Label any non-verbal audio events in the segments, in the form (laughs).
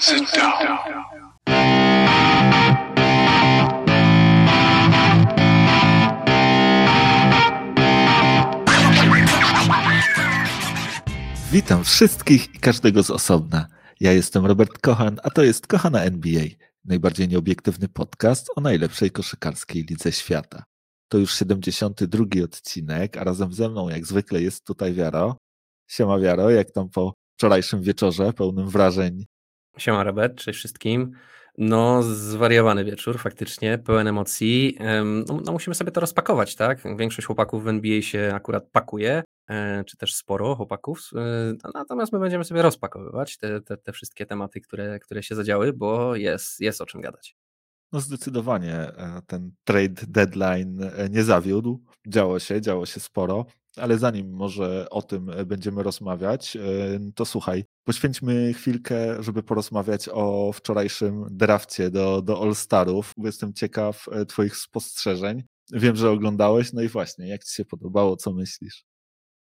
Sit down. Witam wszystkich i każdego z osobna. Ja jestem Robert Kochan, a to jest Kochana NBA, najbardziej nieobiektywny podcast o najlepszej koszykarskiej lidze świata. To już 72 odcinek, a razem ze mną jak zwykle jest tutaj Wiaro. Siema Wiaro, jak tam po wczorajszym wieczorze pełnym wrażeń? Siema Robert, cześć wszystkim. No, zwariowany wieczór, faktycznie, pełen emocji. No, no, musimy sobie to rozpakować, tak? Większość chłopaków w NBA się akurat pakuje, e, czy też sporo chłopaków. E, natomiast my będziemy sobie rozpakowywać te, te, te wszystkie tematy, które, które się zadziały, bo jest, jest o czym gadać. No zdecydowanie e, ten trade deadline nie zawiódł. Działo się, działo się sporo, ale zanim może o tym będziemy rozmawiać, to słuchaj, poświęćmy chwilkę, żeby porozmawiać o wczorajszym drafcie do, do All-Starów. Jestem ciekaw e, Twoich spostrzeżeń. Wiem, że oglądałeś, no i właśnie, jak Ci się podobało, co myślisz?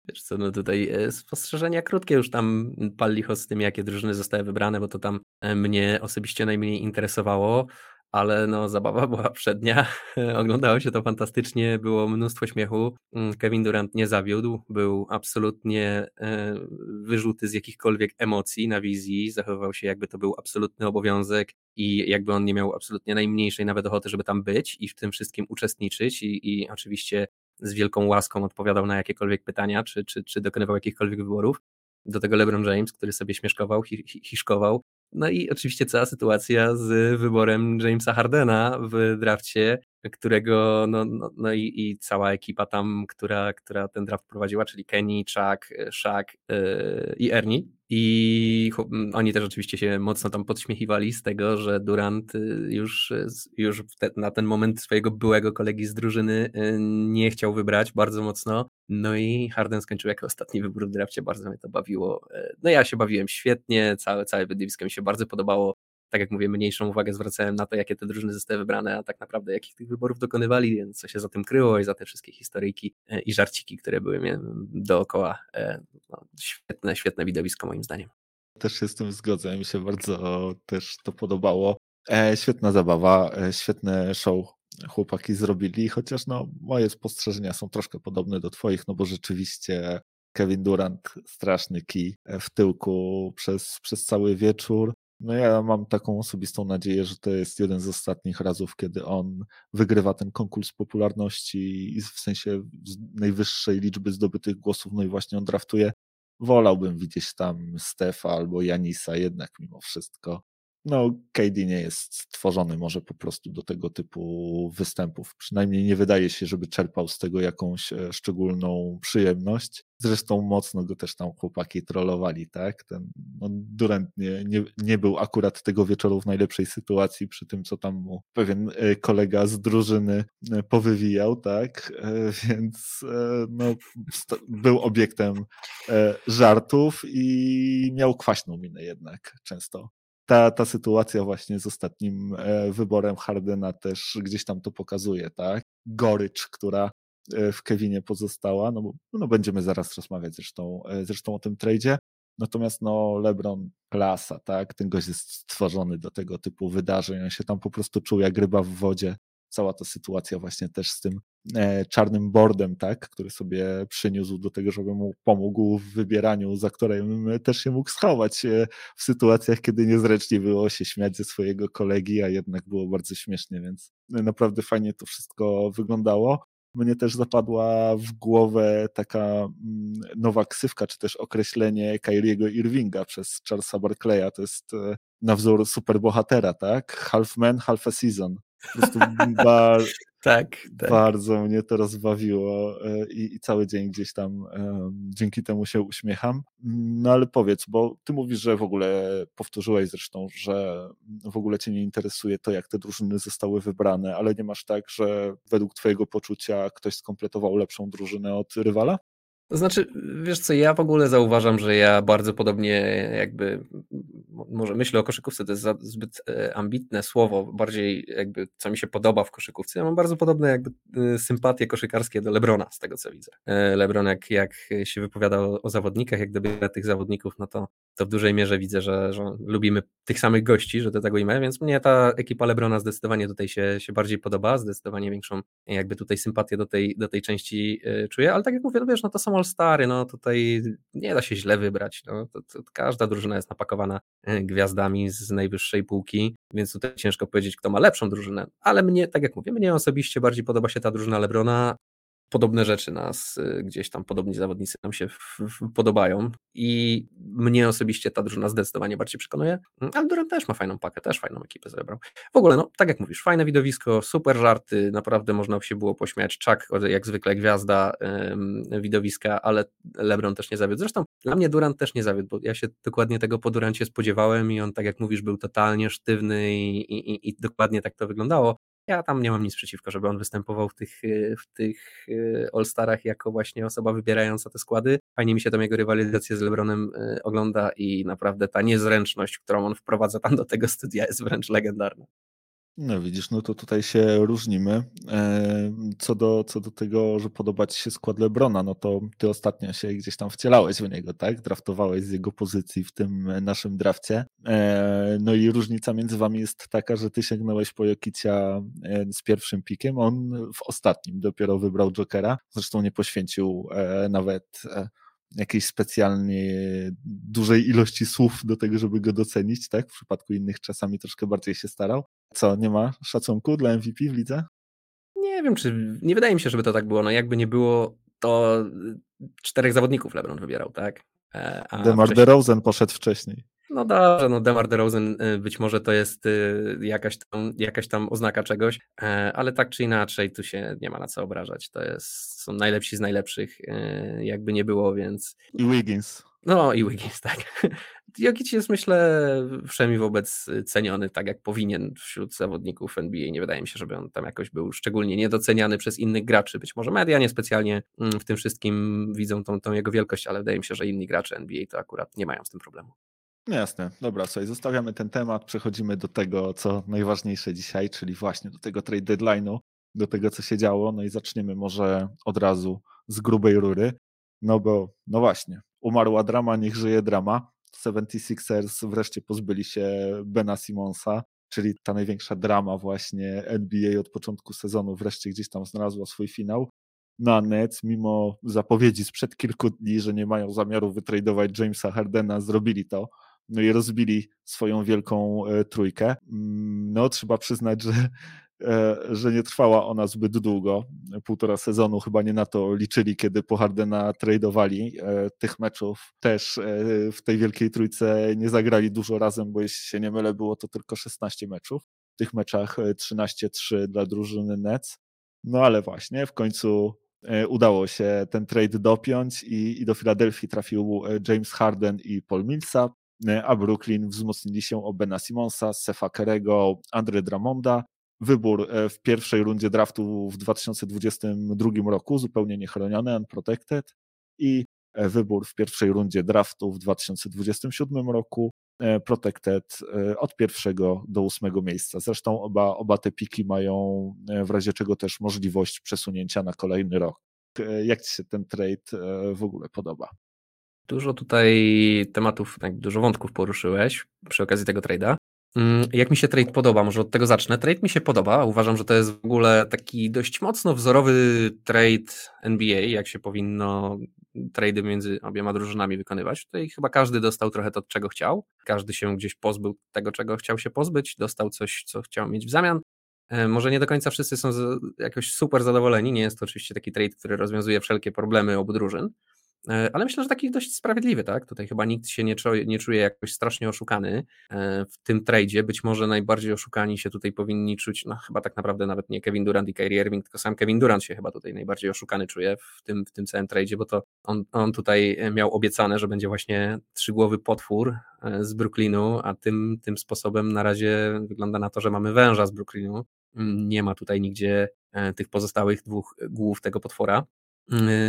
Wiesz co, no tutaj e, spostrzeżenia krótkie już tam pal licho z tym, jakie drużyny zostały wybrane, bo to tam e, mnie osobiście najmniej interesowało ale no zabawa była (laughs) przednia. Oglądało się to fantastycznie, było mnóstwo śmiechu. Mm, Kevin Durant nie zawiódł, był absolutnie e, wyrzuty z jakichkolwiek emocji na wizji, zachowywał się jakby to był absolutny obowiązek i jakby on nie miał absolutnie najmniejszej nawet ochoty, żeby tam być i w tym wszystkim uczestniczyć i, i oczywiście z wielką łaską odpowiadał na jakiekolwiek pytania, czy, czy, czy dokonywał jakichkolwiek wyborów. Do tego LeBron James, który sobie śmieszkował, hi, hi, hiszkował, no i oczywiście cała sytuacja z wyborem Jamesa Hardena w drafcie, którego no, no, no i, i, cała ekipa tam, która, która ten draft prowadziła, czyli Kenny, Chuck, Shaq yy, i Ernie. I oni też oczywiście się mocno tam podśmiechiwali z tego, że Durant y, już, już te, na ten moment swojego byłego kolegi z drużyny nie chciał wybrać bardzo mocno. No i Harden skończył jako ostatni wybór w drafcie, bardzo mnie to bawiło. No ja się bawiłem świetnie, całe, całe wydawisko mi się bardzo podobało tak jak mówię, mniejszą uwagę zwracałem na to, jakie te drużyny zostały wybrane, a tak naprawdę jakich tych wyborów dokonywali, więc co się za tym kryło i za te wszystkie historyjki e, i żarciki, które były dookoła. E, no, świetne, świetne widowisko moim zdaniem. Też się z tym zgodzę, mi się bardzo też to podobało. E, świetna zabawa, e, świetne show chłopaki zrobili, chociaż no, moje spostrzeżenia są troszkę podobne do twoich, no bo rzeczywiście Kevin Durant straszny kij w tyłku przez, przez cały wieczór. No ja mam taką osobistą nadzieję, że to jest jeden z ostatnich razów, kiedy on wygrywa ten konkurs popularności i w sensie najwyższej liczby zdobytych głosów, no i właśnie on draftuje. Wolałbym widzieć tam Stefa albo Janisa jednak mimo wszystko no, KD nie jest stworzony może po prostu do tego typu występów. Przynajmniej nie wydaje się, żeby czerpał z tego jakąś e, szczególną przyjemność. Zresztą mocno go też tam chłopaki trollowali, tak? Ten no, Durant nie, nie, nie był akurat tego wieczoru w najlepszej sytuacji przy tym, co tam mu pewien e, kolega z drużyny e, powywijał, tak? Więc no, był obiektem żartów i miał kwaśną minę jednak często ta, ta sytuacja właśnie z ostatnim e, wyborem Hardena też gdzieś tam to pokazuje, tak? Gorycz, która e, w Kevinie pozostała, no bo no będziemy zaraz rozmawiać zresztą, e, zresztą o tym tradzie. Natomiast no LeBron klasa, tak? Ten gość jest stworzony do tego typu wydarzeń, on się tam po prostu czuł jak ryba w wodzie cała ta sytuacja właśnie też z tym e, czarnym boardem, tak, który sobie przyniósł do tego, żeby mu pomógł w wybieraniu, za którym też się mógł schować e, w sytuacjach, kiedy niezręcznie było się śmiać ze swojego kolegi, a jednak było bardzo śmiesznie, więc naprawdę fajnie to wszystko wyglądało. Mnie też zapadła w głowę taka mm, nowa ksywka, czy też określenie Kyriego Irvinga przez Charlesa Barclaya. To jest e, na wzór superbohatera, tak? Half man, half a season. Po prostu (laughs) tak, tak. bardzo mnie to rozbawiło e, i, i, cały dzień gdzieś tam um, dzięki temu się uśmiecham. No ale powiedz, bo ty mówisz, że w ogóle powtórzyłeś zresztą, że w ogóle cię nie interesuje to, jak te drużyny zostały wybrane, ale nie masz tak, że według twojego poczucia ktoś skompletował lepszą drużynę od rywala? Znaczy, wiesz co, ja w ogóle zauważam, że ja bardzo podobnie jakby, może myślę o koszykówce, to jest zbyt e, ambitne słowo, bardziej jakby co mi się podoba w koszykówce. Ja mam bardzo podobne jakby e, sympatie koszykarskie do Lebrona, z tego co widzę. E, Lebron jak, jak się wypowiada o, o zawodnikach, jak dobiera tych zawodników, no to, to w dużej mierze widzę, że, że lubimy tych samych gości, że to tak ujmę, więc mnie ta ekipa Lebrona zdecydowanie tutaj się, się bardziej podoba, zdecydowanie większą jakby tutaj sympatię do tej, do tej części czuję, ale tak jak mówię, no wiesz, no to są All-Stary, no tutaj nie da się źle wybrać. No, to, to każda drużyna jest napakowana e, gwiazdami z najwyższej półki, więc tutaj ciężko powiedzieć, kto ma lepszą drużynę. Ale mnie, tak jak mówię, mnie osobiście bardziej podoba się ta drużyna Lebrona podobne rzeczy nas y, gdzieś tam, podobni zawodnicy nam się w, w, podobają i mnie osobiście ta drużyna zdecydowanie bardziej przekonuje, ale Durant też ma fajną pakę, też fajną ekipę zebrał. W ogóle, no tak jak mówisz, fajne widowisko, super żarty, naprawdę można się było pośmiać, Chuck jak zwykle gwiazda ym, widowiska, ale LeBron też nie zawiódł. Zresztą dla mnie Durant też nie zawiódł, bo ja się dokładnie tego po Durancie spodziewałem i on, tak jak mówisz, był totalnie sztywny i, i, i dokładnie tak to wyglądało. Ja tam nie mam nic przeciwko, żeby on występował w tych, y, w tych y, All-Starach jako właśnie osoba wybierająca te składy. Fajnie mi się tam jego rywalizację z LeBronem y, ogląda i naprawdę ta niezręczność, którą on wprowadza tam do tego studia jest wręcz legendarna. No widzisz, no to tutaj się różnimy. E, co do, co do tego, że podoba ci się skład Lebrona, no to ty ostatnio się gdzieś tam wcielałeś w niego, tak? Draftowałeś z jego pozycji w tym naszym drafcie. E, no i różnica między wami jest taka, że ty sięgnąłeś po Jokicia e, z pierwszym pikiem, on w ostatnim dopiero wybrał Jokera. Zresztą nie poświęcił nawet jakiejś specjalnie dużej ilości słów do tego, żeby go docenić, tak? W przypadku innych czasami troszkę bardziej się starał. Co, nie ma szacunku dla MVP w lidze? Nie wiem, czy. Nie wydaje mi się, żeby to tak było. No, jakby nie było, to czterech zawodników LeBron wybierał, tak? E, a DeMar wcześniej... DeRozan poszedł wcześniej. No dobrze, no DeMar DeRozan y, być może to jest y, jakaś tam, jakaś tam oznaka czegoś, e, ale tak czy inaczej tu się nie ma na co obrażać. To jest, są najlepsi z najlepszych, e, jakby nie było, więc... I Wiggins. No i Wiggins, tak. (laughs) Jokic jest myślę wszemi wobec ceniony tak jak powinien wśród zawodników NBA. Nie wydaje mi się, żeby on tam jakoś był szczególnie niedoceniany przez innych graczy. Być może media niespecjalnie mm, w tym wszystkim widzą tą, tą jego wielkość, ale wydaje mi się, że inni gracze NBA to akurat nie mają z tym problemu. No jasne, dobra, sobie zostawiamy ten temat, przechodzimy do tego, co najważniejsze dzisiaj, czyli właśnie do tego trade deadline'u, do tego, co się działo, no i zaczniemy może od razu z grubej rury, no bo, no właśnie, umarła drama, niech żyje drama. 76ers wreszcie pozbyli się Bena Simonsa, czyli ta największa drama właśnie NBA od początku sezonu wreszcie gdzieś tam znalazła swój finał. Na Nets, mimo zapowiedzi sprzed kilku dni, że nie mają zamiaru wytradować Jamesa Hardena, zrobili to no i rozbili swoją wielką e, trójkę. Mm, no, trzeba przyznać, że, e, że nie trwała ona zbyt długo. Półtora sezonu chyba nie na to liczyli, kiedy po Hardena tradowali. E, tych meczów też w tej wielkiej trójce nie zagrali dużo razem, bo jeśli się nie mylę, było to tylko 16 meczów. W tych meczach 13-3 dla drużyny Nets. No ale właśnie, w końcu udało się ten trade dopiąć i, i do Filadelfii trafił James Harden i Paul Millsap. E, a Brooklyn wzmocnili się o Bena Simonsa, Sefa Kerego, Andre Dramonda. Wybór e, w pierwszej rundzie draftu w 2022 roku, zupełnie niechroniony, unprotected i e, wybór w pierwszej rundzie draftu w 2027 roku, protected od pierwszego do ósmego miejsca. Zresztą oba, oba te piki mają w razie czego też możliwość przesunięcia na kolejny rok. Jak Ci się ten trade w ogóle podoba? Dużo tutaj tematów, tak, dużo wątków poruszyłeś przy okazji tego trade'a. Mm, jak mi się trade podoba, może od tego zacznę. Trade mi się podoba. Uważam, że to jest w ogóle taki dość mocno wzorowy trade NBA, jak się powinno trady między obiema drużynami wykonywać. Tutaj chyba każdy dostał trochę to, czego chciał. Każdy się gdzieś pozbył tego, czego chciał się pozbyć, dostał coś, co chciał mieć w zamian. E, może nie do końca wszyscy są jakoś super zadowoleni. Nie jest to oczywiście taki trade, który rozwiązuje wszelkie problemy obu drużyn, ale myślę, że taki dość sprawiedliwy, tak? Tutaj chyba nikt się nie czuje, nie czuje jakoś strasznie oszukany e, w tym tradzie. Być może najbardziej oszukani się tutaj powinni czuć, no chyba tak naprawdę nawet nie Kevin Durant i Kyrie Irving, tylko sam Kevin Durant się chyba tutaj najbardziej oszukany czuje w tym, w tym całym tradzie, bo to on, on tutaj miał obiecane, że będzie właśnie trzygłowy potwór e, z Brooklynu, a tym, tym sposobem na razie wygląda na to, że mamy węża z Brooklynu. Nie ma tutaj nigdzie tych pozostałych dwóch głów tego potwora.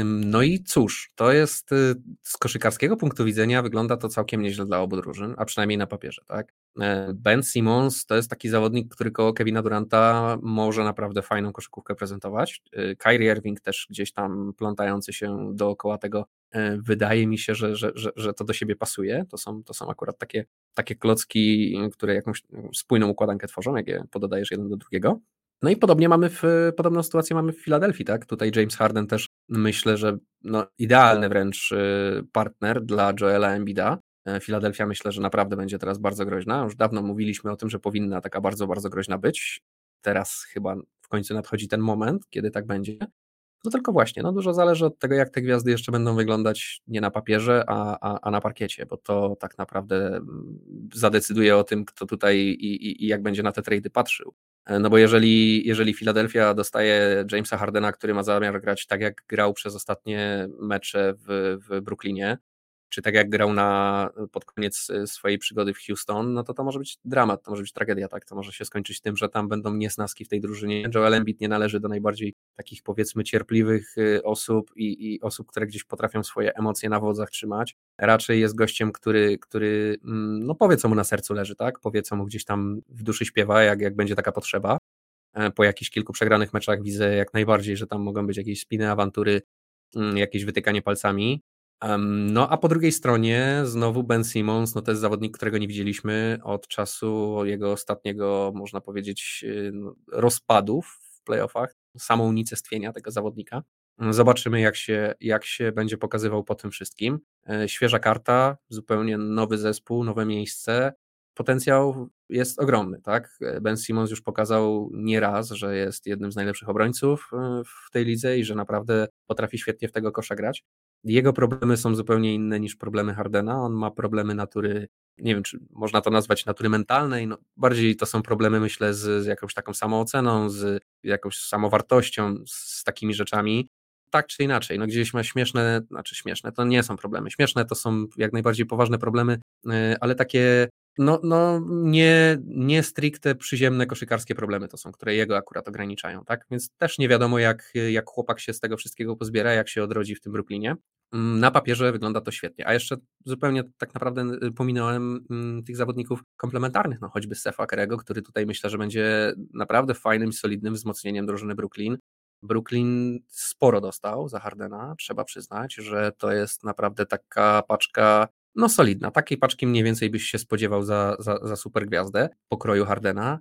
No i cóż, to jest y, z koszykarskiego punktu widzenia wygląda to całkiem nieźle dla obu drużyn, a przynajmniej na papierze, tak? E, ben Simmons to jest taki zawodnik, który koło Kevina Duranta może naprawdę fajną koszykówkę prezentować. Y, Kyrie Irving też gdzieś tam plątający się dookoła tego, e, wydaje mi się, że, że, że, że to do siebie pasuje. To są, to są akurat takie, takie klocki, które jakąś spójną układankę tworzą, jak je pododajesz jeden do drugiego. No i podobnie mamy w, podobną sytuację mamy w Filadelfii, tak? Tutaj James Harden też myślę, że no, idealny wręcz y, partner dla Joela Embida. Filadelfia myślę, że naprawdę będzie teraz bardzo groźna. Już dawno mówiliśmy o tym, że powinna taka bardzo, bardzo groźna być. Teraz chyba w końcu nadchodzi ten moment, kiedy tak będzie. No tylko właśnie, no dużo zależy od tego, jak te gwiazdy jeszcze będą wyglądać nie na papierze, a, a, a na parkiecie, bo to tak naprawdę mm, zadecyduje o tym, kto tutaj i, i, i jak będzie na te trady patrzył. E, no bo jeżeli, jeżeli Philadelphia dostaje Jamesa Hardena, który ma zamiar grać tak, jak grał przez ostatnie mecze w, w Brooklynie, czy tak jak grał na, pod koniec e, swojej przygody w Houston, no to to może być dramat, to może być tragedia, tak? To może się skończyć tym, że tam będą niesnaski w tej drużynie. Joel Embiid nie należy do najbardziej takich powiedzmy cierpliwych e, osób i, i osób, które gdzieś potrafią swoje emocje na wodzach trzymać. Raczej jest gościem, który, który mm, no powie, co mu na sercu leży, tak? Powie, co mu gdzieś tam w duszy śpiewa, jak, jak będzie taka potrzeba. E, po jakichś kilku przegranych meczach widzę jak najbardziej, że tam mogą być jakieś spiny, awantury, mm, jakieś wytykanie palcami no a po drugiej stronie znowu Ben Simmons, no to jest zawodnik, którego nie widzieliśmy od czasu jego ostatniego, można powiedzieć, y, rozpadów w playoffach, samo unicestwienia tego zawodnika. Zobaczymy, jak się, jak się będzie pokazywał po tym wszystkim. E, świeża karta, zupełnie nowy zespół, nowe miejsce. Potencjał jest ogromny, tak? Ben Simmons już pokazał nieraz, że jest jednym z najlepszych obrońców y, w tej lidze i że naprawdę potrafi świetnie w tego kosza grać. Jego problemy są zupełnie inne niż problemy Hardena. On ma problemy natury, nie wiem, czy można to nazwać natury mentalnej. No, bardziej to są problemy, myślę, z, z jakąś taką samooceną, z jakąś samowartością, z takimi rzeczami. Tak czy inaczej, no gdzieś ma śmieszne, znaczy śmieszne, to nie są problemy. Śmieszne to są jak najbardziej poważne problemy, y, ale takie no, no nie, nie stricte przyziemne koszykarskie problemy to są, które jego akurat ograniczają, tak? Więc też nie wiadomo, jak, jak chłopak się z tego wszystkiego pozbiera, jak się odrodzi w tym Brooklynie. Mm, na papierze wygląda to świetnie, a jeszcze zupełnie tak naprawdę y, pominąłem mm, tych zawodników komplementarnych, no choćby Stefa Kerego, który tutaj myślę, że będzie naprawdę fajnym, solidnym wzmocnieniem drużyny Brooklyn. Brooklyn sporo dostał za Hardena, trzeba przyznać, że to jest naprawdę taka paczka no solidna. Takiej paczki mniej więcej byś się spodziewał za, za, za super gwiazdę pokroju Hardena.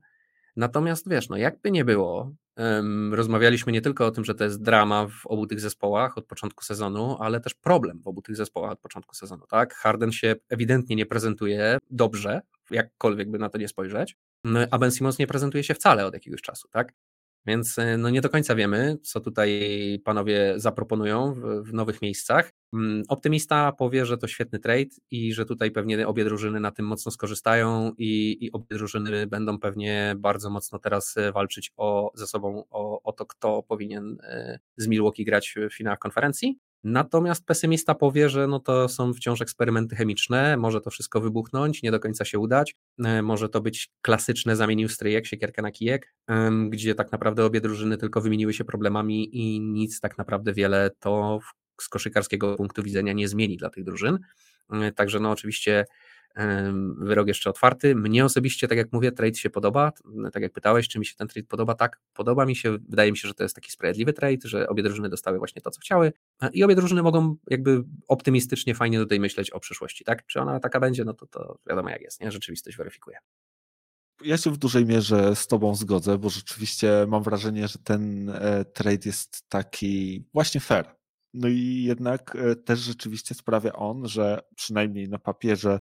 Natomiast wiesz, no jakby nie było, um, rozmawialiśmy nie tylko o tym, że to jest drama w obu tych zespołach od początku sezonu, ale też problem w obu tych zespołach od początku sezonu, tak? Harden się ewidentnie nie prezentuje dobrze, jakkolwiek by na to nie spojrzeć, no, a Ben Simmons nie prezentuje się wcale od jakiegoś czasu, tak? Więc e, no nie do końca wiemy, co tutaj panowie zaproponują w, w, nowych miejscach. Mm, optymista powie, że to świetny trade i że tutaj pewnie obie drużyny na tym mocno skorzystają i, i obie drużyny będą pewnie bardzo mocno teraz e, walczyć o, ze sobą o, o to, kto powinien e, z Milwaukee grać w finałach konferencji. Natomiast pesymista powie, że no to są wciąż eksperymenty chemiczne, może to wszystko wybuchnąć, nie do końca się udać, e, może to być klasyczne zamienił stryjek, siekierkę na kijek, gdzie tak naprawdę obie drużyny tylko wymieniły się problemami i nic tak naprawdę wiele to z koszykarskiego punktu widzenia nie zmieni dla tych drużyn. E, także no oczywiście wyrok jeszcze otwarty. Mnie osobiście, tak jak mówię, trade się podoba. Tak jak pytałeś, czy mi się ten trade podoba, tak, podoba mi się. Wydaje mi się, że to jest taki sprawiedliwy trade, że obie drużyny dostały właśnie to, co chciały i obie drużyny mogą jakby optymistycznie, fajnie tutaj myśleć o przyszłości, tak? Czy ona taka będzie, no to, to wiadomo jak jest, nie? Rzeczywistość weryfikuje. Ja się w dużej mierze z Tobą zgodzę, bo rzeczywiście mam wrażenie, że ten e, trade jest taki właśnie fair. No i jednak e, też rzeczywiście sprawia on, że przynajmniej na papierze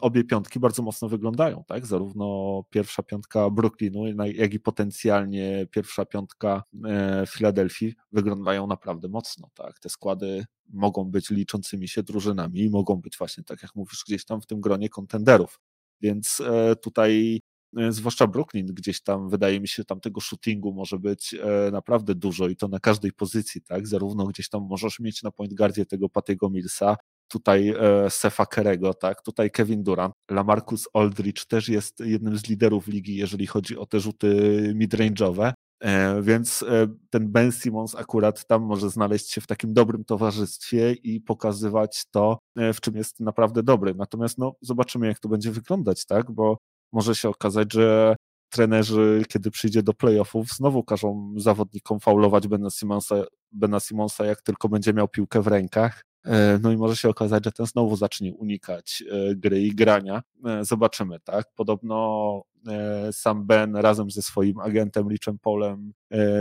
obie piątki bardzo mocno wyglądają, tak? Zarówno pierwsza piątka Brooklynu, jak i potencjalnie pierwsza piątka e, Filadelfii wyglądają naprawdę mocno, tak? Te składy mogą być liczącymi się drużynami i mogą być właśnie, tak jak mówisz, gdzieś tam w tym gronie kontenderów. Więc e, tutaj E, zwłaszcza Brooklyn, gdzieś tam wydaje mi się, tam tego shootingu może być e, naprawdę dużo i to na każdej pozycji, tak? Zarówno gdzieś tam możesz mieć na point guardzie tego Patego Millsa, tutaj e, Sefa Kerego, tak? Tutaj Kevin Durant, Lamarcus Aldridge też jest jednym z liderów ligi, jeżeli chodzi o te rzuty midrange'owe, E, więc e, ten Ben Simmons akurat tam może znaleźć się w takim dobrym towarzystwie i pokazywać to, e, w czym jest naprawdę dobry. Natomiast no, zobaczymy, jak to będzie wyglądać, tak? Bo może się okazać, że trenerzy, kiedy przyjdzie do playoffów, znowu każą zawodnikom faulować Bena Simonsa, Bena Simonsa, jak tylko będzie miał piłkę w rękach. E, no i może się okazać, że ten znowu zacznie unikać e, gry i grania. E, zobaczymy, tak? Podobno sam Ben razem ze swoim agentem Lichem Polem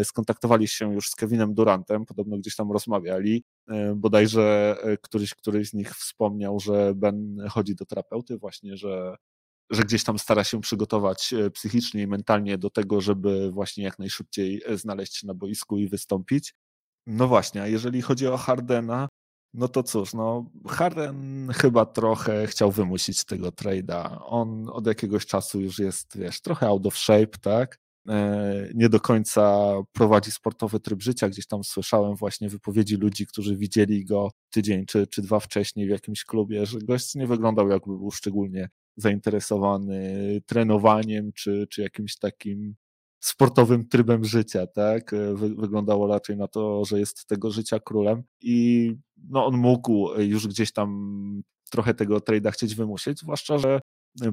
skontaktowali się już z Kevinem Durantem, podobno gdzieś tam rozmawiali. Bodajże któryś, któryś z nich wspomniał, że Ben chodzi do terapeuty właśnie, że że gdzieś tam stara się przygotować e, psychicznie i mentalnie do tego, żeby właśnie jak najszybciej e, znaleźć się na boisku i wystąpić. No właśnie, a jeżeli chodzi o Hardena, no to cóż, no Harden chyba trochę chciał wymusić tego trade'a. On od jakiegoś czasu już jest, wiesz, trochę out of shape, tak? E, nie do końca prowadzi sportowy tryb życia. Gdzieś tam słyszałem właśnie wypowiedzi ludzi, którzy widzieli go tydzień czy, czy dwa wcześniej w jakimś klubie, że gość nie wyglądał jakby był szczególnie zainteresowany trenowaniem czy, czy jakimś takim sportowym trybem życia, tak? Wy, wyglądało raczej na to, że jest tego życia królem i no on mógł już gdzieś tam trochę tego trade'a chcieć wymusić, zwłaszcza, że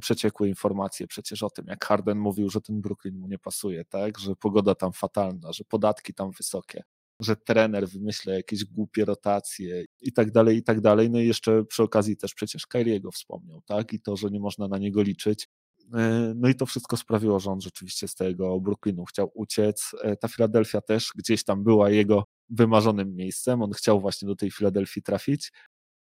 przeciekły informacje przecież o tym, jak Harden mówił, że ten Brooklyn mu nie pasuje, tak? Że pogoda tam fatalna, że podatki tam wysokie że trener wymyśla jakieś głupie rotacje i tak dalej, i tak dalej. No i jeszcze przy okazji też przecież Kyriego wspomniał, tak? I to, że nie można na niego liczyć. E, no i to wszystko sprawiło, że on rzeczywiście z tego Brooklynu chciał uciec. E, ta Filadelfia też gdzieś tam była jego wymarzonym miejscem. On chciał właśnie do tej Filadelfii trafić,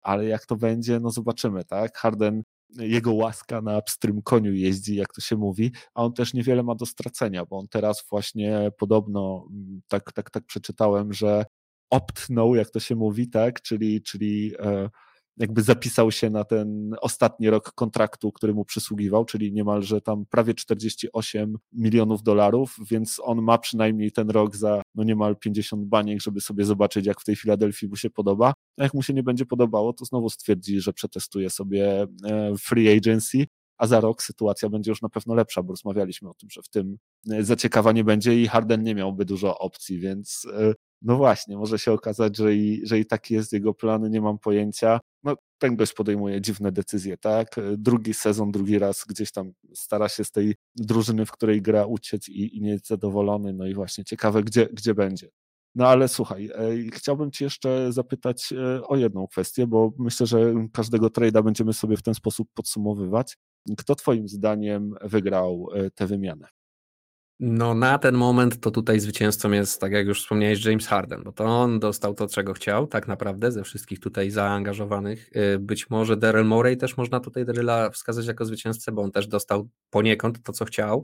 ale jak to będzie, no zobaczymy, tak? Harden jego łaska na pstrym koniu jeździ, jak to się mówi, a on też niewiele ma do stracenia, bo on teraz właśnie podobno, mm, tak, tak, tak przeczytałem, że optnął, jak to się mówi, tak, czyli, czyli e, jakby zapisał się na ten ostatni rok kontraktu, który mu przysługiwał, czyli niemalże tam prawie 48 milionów dolarów, więc on ma przynajmniej ten rok za no niemal 50 baniek, żeby sobie zobaczyć, jak w tej Filadelfii mu się podoba. A jak mu się nie będzie podobało, to znowu stwierdzi, że przetestuje sobie e, free agency, a za rok sytuacja będzie już na pewno lepsza, bo rozmawialiśmy o tym, że w tym e, zaciekawa nie będzie i Harden nie miałby dużo opcji, więc e, no właśnie, może się okazać, że i, że i taki jest jego plan, nie mam pojęcia. No, ten gość podejmuje dziwne decyzje, tak? Drugi sezon, drugi raz gdzieś tam stara się z tej drużyny, w której gra uciec i, i nie jest zadowolony, no i właśnie ciekawe, gdzie, gdzie będzie. No ale słuchaj, e, chciałbym Ci jeszcze zapytać e, o jedną kwestię, bo myślę, że każdego trade'a będziemy sobie w ten sposób podsumowywać. Kto Twoim zdaniem wygrał e, tę wymianę? No na ten moment to tutaj zwycięzcą jest, tak jak już wspomniałeś, James Harden, bo to on dostał to, czego chciał, tak naprawdę, ze wszystkich tutaj zaangażowanych. Y, być może Daryl Morey też można tutaj Daryla wskazać jako zwycięzcę, bo on też dostał poniekąd to, co chciał.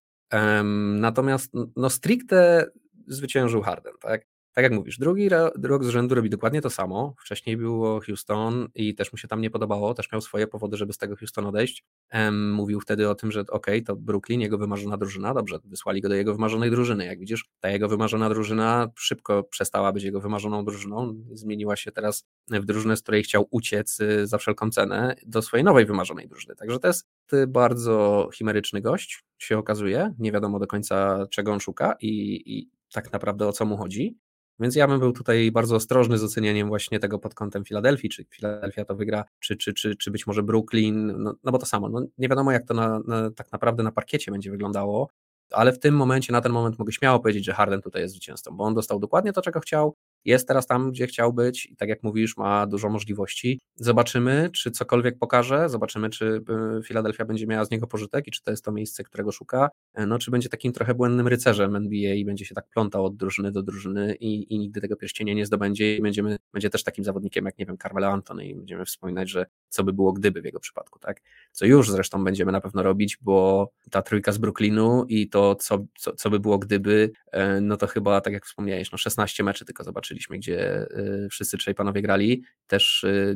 Natomiast no stricte zwyciężył Harden, tak? Tak jak mówisz, drugi rok z rzędu robi dokładnie to samo. Wcześniej było Houston i też mu się tam nie podobało, też miał swoje powody, żeby z tego Houston odejść. Um, mówił wtedy o tym, że ok, to Brooklyn, jego wymarzona drużyna, dobrze, wysłali go do jego wymarzonej drużyny. Jak widzisz, ta jego wymarzona drużyna szybko przestała być jego wymarzoną drużyną, zmieniła się teraz w drużynę, z której chciał uciec y, za wszelką cenę do swojej nowej wymarzonej drużyny. Także to jest bardzo chimeryczny gość, się okazuje. Nie wiadomo do końca, czego on szuka i, i tak naprawdę o co mu chodzi. Więc ja bym był tutaj bardzo ostrożny z ocenianiem właśnie tego pod kątem Filadelfii, czy Filadelfia to wygra, czy, czy, czy, czy być może Brooklyn, no, no bo to samo, no, nie wiadomo jak to na, na, tak naprawdę na parkiecie będzie wyglądało, ale w tym momencie, na ten moment mogę śmiało powiedzieć, że Harden tutaj jest zwycięzcą, bo on dostał dokładnie to, czego chciał, jest teraz tam, gdzie chciał być i tak jak mówisz, ma dużo możliwości. Zobaczymy, czy cokolwiek pokaże, zobaczymy, czy Filadelfia będzie miała z niego pożytek i czy to jest to miejsce, którego szuka, e, no czy będzie takim trochę błędnym rycerzem NBA i będzie się tak plątał od drużyny do drużyny i, i nigdy tego pierścienia nie zdobędzie i będziemy, będzie też takim zawodnikiem jak, nie wiem, Carmelo Antony i będziemy wspominać, że co by było gdyby w jego przypadku, tak? Co już zresztą będziemy na pewno robić, bo ta trójka z Brooklynu i to, co, co, co by było gdyby, e, no to chyba, tak jak wspomniałeś, no 16 meczy tylko zobaczyliśmy, gdzie e, wszyscy trzej panowie grali. Też e,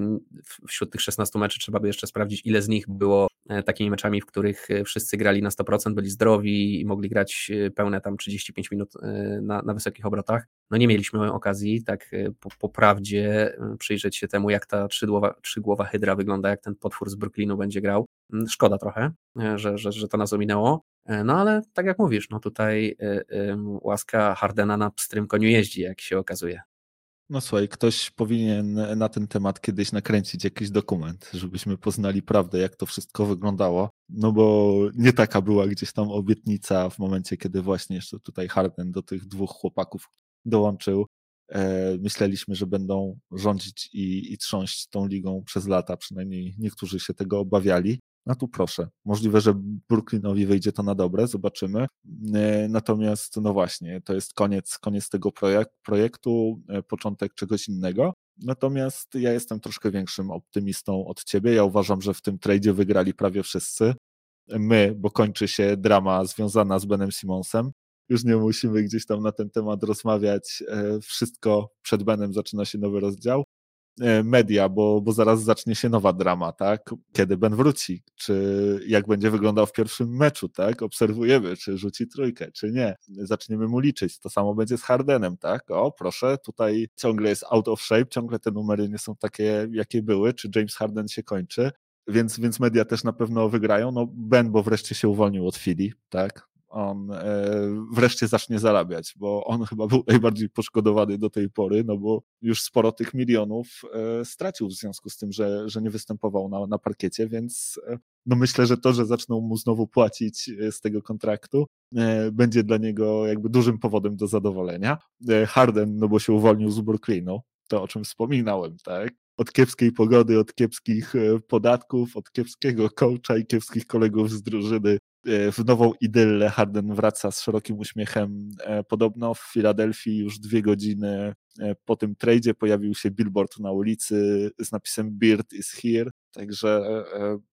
wśród tych 16 meczy trzeba by jeszcze sprawdzić, ile z nich było takimi meczami, w których wszyscy grali na 100%, byli zdrowi i mogli grać pełne tam 35 minut na, na wysokich obrotach. No nie mieliśmy okazji tak po, po prawdzie przyjrzeć się temu, jak ta trzydłowa, trzygłowa hydra wygląda, jak ten potwór z Brooklynu będzie grał. Mm, szkoda trochę, e, że, że, że to nas ominęło. No ale tak jak mówisz, no tutaj łaska Hardena na pstrym koniu jeździ, jak się okazuje. No słuchaj, ktoś powinien na ten temat kiedyś nakręcić jakiś dokument, żebyśmy poznali prawdę, jak to wszystko wyglądało. No bo nie taka była gdzieś tam obietnica w momencie, kiedy właśnie jeszcze tutaj Harden do tych dwóch chłopaków dołączył. E, myśleliśmy, że będą rządzić i, i trząść tą ligą przez lata, przynajmniej niektórzy się tego obawiali. No tu proszę. Możliwe, że Brooklynowi wyjdzie to na dobre, zobaczymy. E, natomiast, no właśnie, to jest koniec, koniec tego projek projektu, e, początek czegoś innego. Natomiast ja jestem troszkę większym optymistą od ciebie. Ja uważam, że w tym tradzie wygrali prawie wszyscy. My, bo kończy się drama związana z Benem Simonsem. Już nie musimy gdzieś tam na ten temat rozmawiać. E, wszystko przed Benem zaczyna się nowy rozdział. E, media, bo, bo zaraz zacznie się nowa drama, tak? Kiedy Ben wróci, czy jak będzie wyglądał w pierwszym meczu, tak? Obserwujemy, czy rzuci trójkę, czy nie. Zaczniemy mu liczyć. To samo będzie z Hardenem, tak? O, proszę, tutaj ciągle jest out of shape, ciągle te numery nie są takie, jakie były, czy James Harden się kończy. Więc, więc media też na pewno wygrają. No, Ben, bo wreszcie się uwolnił od Philly, tak? On e, wreszcie zacznie zarabiać, bo on chyba był najbardziej poszkodowany do tej pory, no bo już sporo tych milionów e, stracił w związku z tym, że, że nie występował na, na parkiecie, więc e, no myślę, że to, że zaczną mu znowu płacić z tego kontraktu, będzie dla niego jakby dużym powodem do zadowolenia. Harden, no bo się uwolnił z Brooklynu, to o czym wspominałem, tak? Od kiepskiej pogody, od kiepskich podatków, od kiepskiego coacha i kiepskich kolegów z drużyny w nową idyllę Harden wraca z szerokim uśmiechem. E, podobno w Filadelfii już dwie godziny e, po tym tradzie pojawił się billboard na ulicy z napisem Beard is here. Także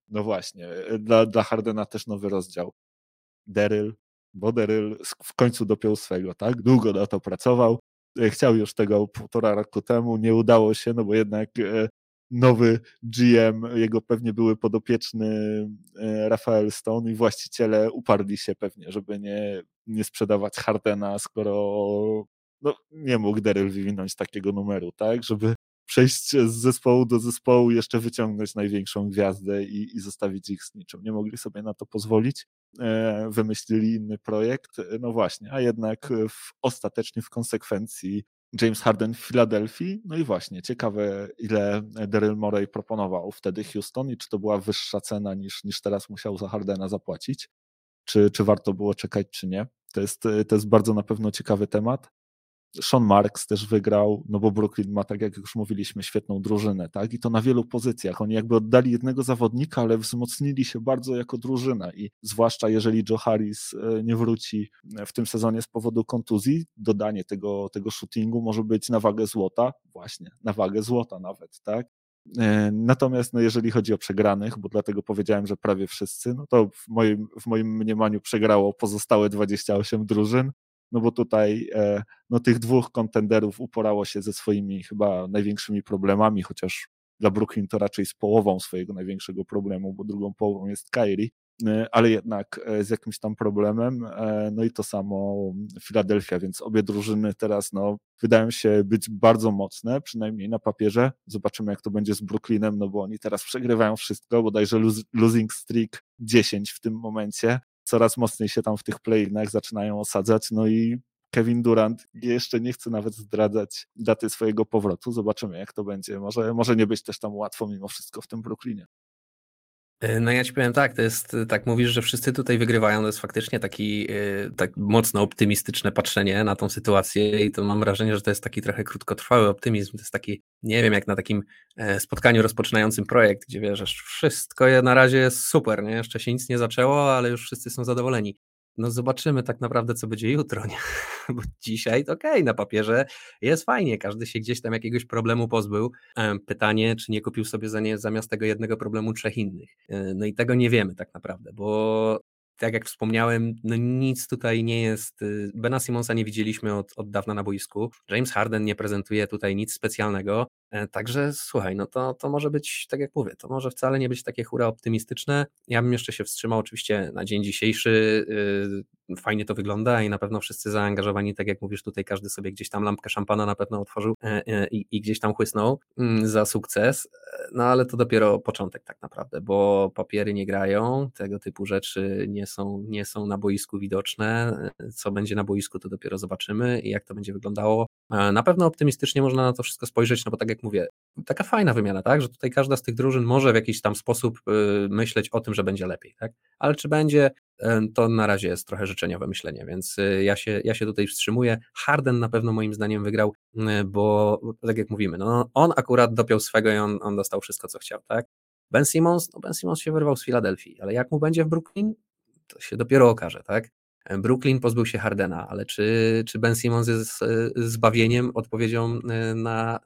no właśnie, dla, dla Hardena też nowy rozdział. Daryl, bo Daryl w końcu dopiął swego, tak? Długo na to pracował. Chciał już tego półtora roku temu, nie udało się, no bo jednak nowy GM, jego pewnie były podopieczny e, Rafael Stone i właściciele uparli się pewnie, żeby nie, nie sprzedawać Hardena, skoro no, nie mógł Daryl wywinąć takiego numeru, tak, żeby przejść z zespołu do zespołu, jeszcze wyciągnąć największą gwiazdę i, i zostawić ich z niczym. Nie mogli sobie na to pozwolić. E, wymyślili inny projekt. No właśnie, a jednak w, ostatecznie w konsekwencji James Harden w Filadelfii. No i właśnie, ciekawe, ile Daryl Morey proponował wtedy Houston i czy to była wyższa cena niż, niż teraz musiał za Hardena zapłacić. Czy, czy warto było czekać, czy nie. To jest, to jest bardzo na pewno ciekawy temat. Sean Marks też wygrał, no bo Brooklyn ma, tak jak już mówiliśmy, świetną drużynę, tak? I to na wielu pozycjach. Oni jakby oddali jednego zawodnika, ale wzmocnili się bardzo jako drużyna i zwłaszcza jeżeli Joe Harris e, nie wróci w tym sezonie z powodu kontuzji, dodanie tego, tego shootingu może być na wagę złota, właśnie, na wagę złota nawet, tak? E, natomiast no, jeżeli chodzi o przegranych, bo dlatego powiedziałem, że prawie wszyscy, no to w moim, w moim mniemaniu przegrało pozostałe 28 drużyn no bo tutaj e, no, tych dwóch kontenderów uporało się ze swoimi chyba największymi problemami, chociaż dla Brooklyn to raczej z połową swojego największego problemu, bo drugą połową jest Kyrie, e, ale jednak e, z jakimś tam problemem. No i to samo Filadelfia, więc obie drużyny teraz no, wydają się być bardzo mocne, przynajmniej na papierze. Zobaczymy, jak to będzie z Brooklynem, no bo oni teraz przegrywają wszystko, bodajże losing streak 10 w tym momencie coraz mocniej się tam w tych play-inach zaczynają osadzać, no i Kevin Durant jeszcze nie chce nawet zdradzać daty swojego powrotu. Zobaczymy, jak to będzie. Może, może nie być też tam łatwo mimo wszystko w tym Brooklynie. E, no ja ci powiem tak, to jest, tak mówisz, że wszyscy tutaj wygrywają, to jest faktycznie taki e, tak mocno optymistyczne patrzenie na tą sytuację i to mam wrażenie, że to jest taki trochę krótkotrwały optymizm, to jest taki, nie wiem, jak na takim e, spotkaniu rozpoczynającym projekt, gdzie wiesz, wszystko na razie jest super, nie? jeszcze się nic nie zaczęło, ale już wszyscy są zadowoleni no zobaczymy tak naprawdę, co będzie jutro, nie? (laughs) bo dzisiaj to okej, okay, na papierze jest fajnie, każdy się gdzieś tam jakiegoś problemu pozbył. Pytanie, czy nie kupił sobie za nie, zamiast tego jednego problemu trzech innych. E, no i tego nie wiemy tak naprawdę, bo tak jak wspomniałem, no nic tutaj nie jest. Y, Bena Simonsa nie widzieliśmy od, od dawna na boisku. James Harden nie prezentuje tutaj nic specjalnego. E, także słuchaj, no to, to może być, tak jak mówię, to może wcale nie być takie hura optymistyczne. Ja bym jeszcze się wstrzymał oczywiście na dzień dzisiejszy. Y, fajnie to wygląda i na pewno wszyscy zaangażowani, tak jak mówisz tutaj, każdy sobie gdzieś tam lampkę szampana na pewno otworzył e, e, i, i gdzieś tam chłysnął mm, za sukces. No ale to dopiero początek tak naprawdę, bo papiery nie grają, tego typu rzeczy nie są, nie są na boisku widoczne. Co będzie na boisku, to dopiero zobaczymy i jak to będzie wyglądało. Na pewno optymistycznie można na to wszystko spojrzeć, no bo tak jak mówię, taka fajna wymiana, tak, że tutaj każda z tych drużyn może w jakiś tam sposób y, myśleć o tym, że będzie lepiej, tak, ale czy będzie, y, to na razie jest trochę życzeniowe myślenie, więc y, ja się, ja się tutaj wstrzymuję. Harden na pewno moim zdaniem wygrał, bo tak jak mówimy, no on akurat dopiął swego i on, on dostał wszystko, co chciał, tak. Ben Simmons, no Ben Simmons się wyrwał z Filadelfii, ale jak mu będzie w Brooklyn, to się dopiero okaże, tak. Brooklyn pozbył się Hardena, ale czy, czy Ben Simmons jest e, zbawieniem, odpowiedzią e, na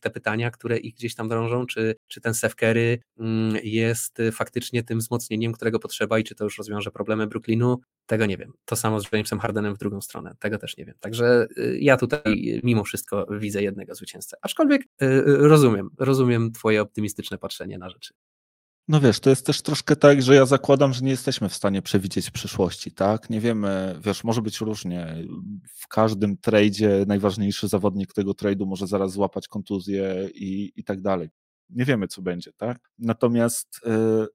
te pytania, które ich gdzieś tam drążą, czy, czy ten Seth Curry mm, jest faktycznie tym wzmocnieniem, którego potrzeba i czy to już rozwiąże problemy Brooklynu, tego nie wiem. To samo z Jamesem Hardenem w drugą stronę, tego też nie wiem. Także e, ja tutaj mimo wszystko widzę jednego zwycięzcę, aczkolwiek rozumiem, rozumiem twoje optymistyczne patrzenie na rzeczy. No wiesz, to jest też troszkę tak, że ja zakładam, że nie jesteśmy w stanie przewidzieć przyszłości, tak? Nie wiemy, wiesz, może być różnie. W każdym tradzie najważniejszy zawodnik tego tradu może zaraz złapać kontuzję i, i tak dalej. Nie wiemy, co będzie, tak? Natomiast y,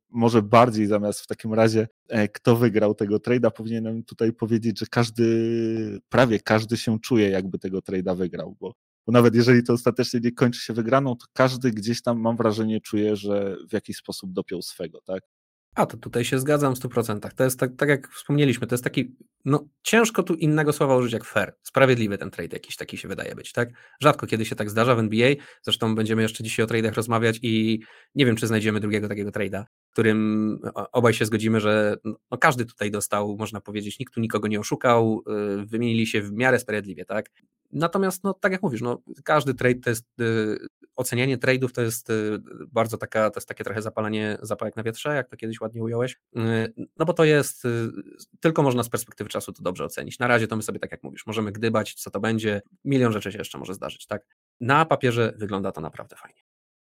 może bardziej zamiast w takim razie, e, kto wygrał tego trade'a, powinienem tutaj powiedzieć, że każdy, prawie każdy się czuje, jakby tego trade'a wygrał, bo bo nawet jeżeli to ostatecznie nie kończy się wygraną, to każdy gdzieś tam, mam wrażenie, czuje, że w jakiś sposób dopiął swego, tak? A to tutaj się zgadzam w 100%. To jest tak, tak jak wspomnieliśmy, to jest taki, no ciężko tu innego słowa użyć jak fair. Sprawiedliwy ten trade jakiś taki się wydaje być, tak? Rzadko kiedy się tak zdarza w NBA. Zresztą będziemy jeszcze dzisiaj o tradeach rozmawiać i nie wiem, czy znajdziemy drugiego takiego trade'a, którym obaj się zgodzimy, że no, każdy tutaj dostał, można powiedzieć, nikt tu nikogo nie oszukał, y, wymienili się w miarę sprawiedliwie, tak? Natomiast, no, tak jak mówisz, no, każdy trade to jest, y, ocenianie tradeów to jest y, bardzo taka, to jest takie trochę zapalanie zapałek na wietrze, jak to kiedyś ładnie ująłeś, y, no bo to jest, y, tylko można z perspektywy czasu to dobrze ocenić. Na razie to my sobie, tak jak mówisz, możemy gdybać, co to będzie, milion rzeczy się jeszcze może zdarzyć, tak? Na papierze wygląda to naprawdę fajnie.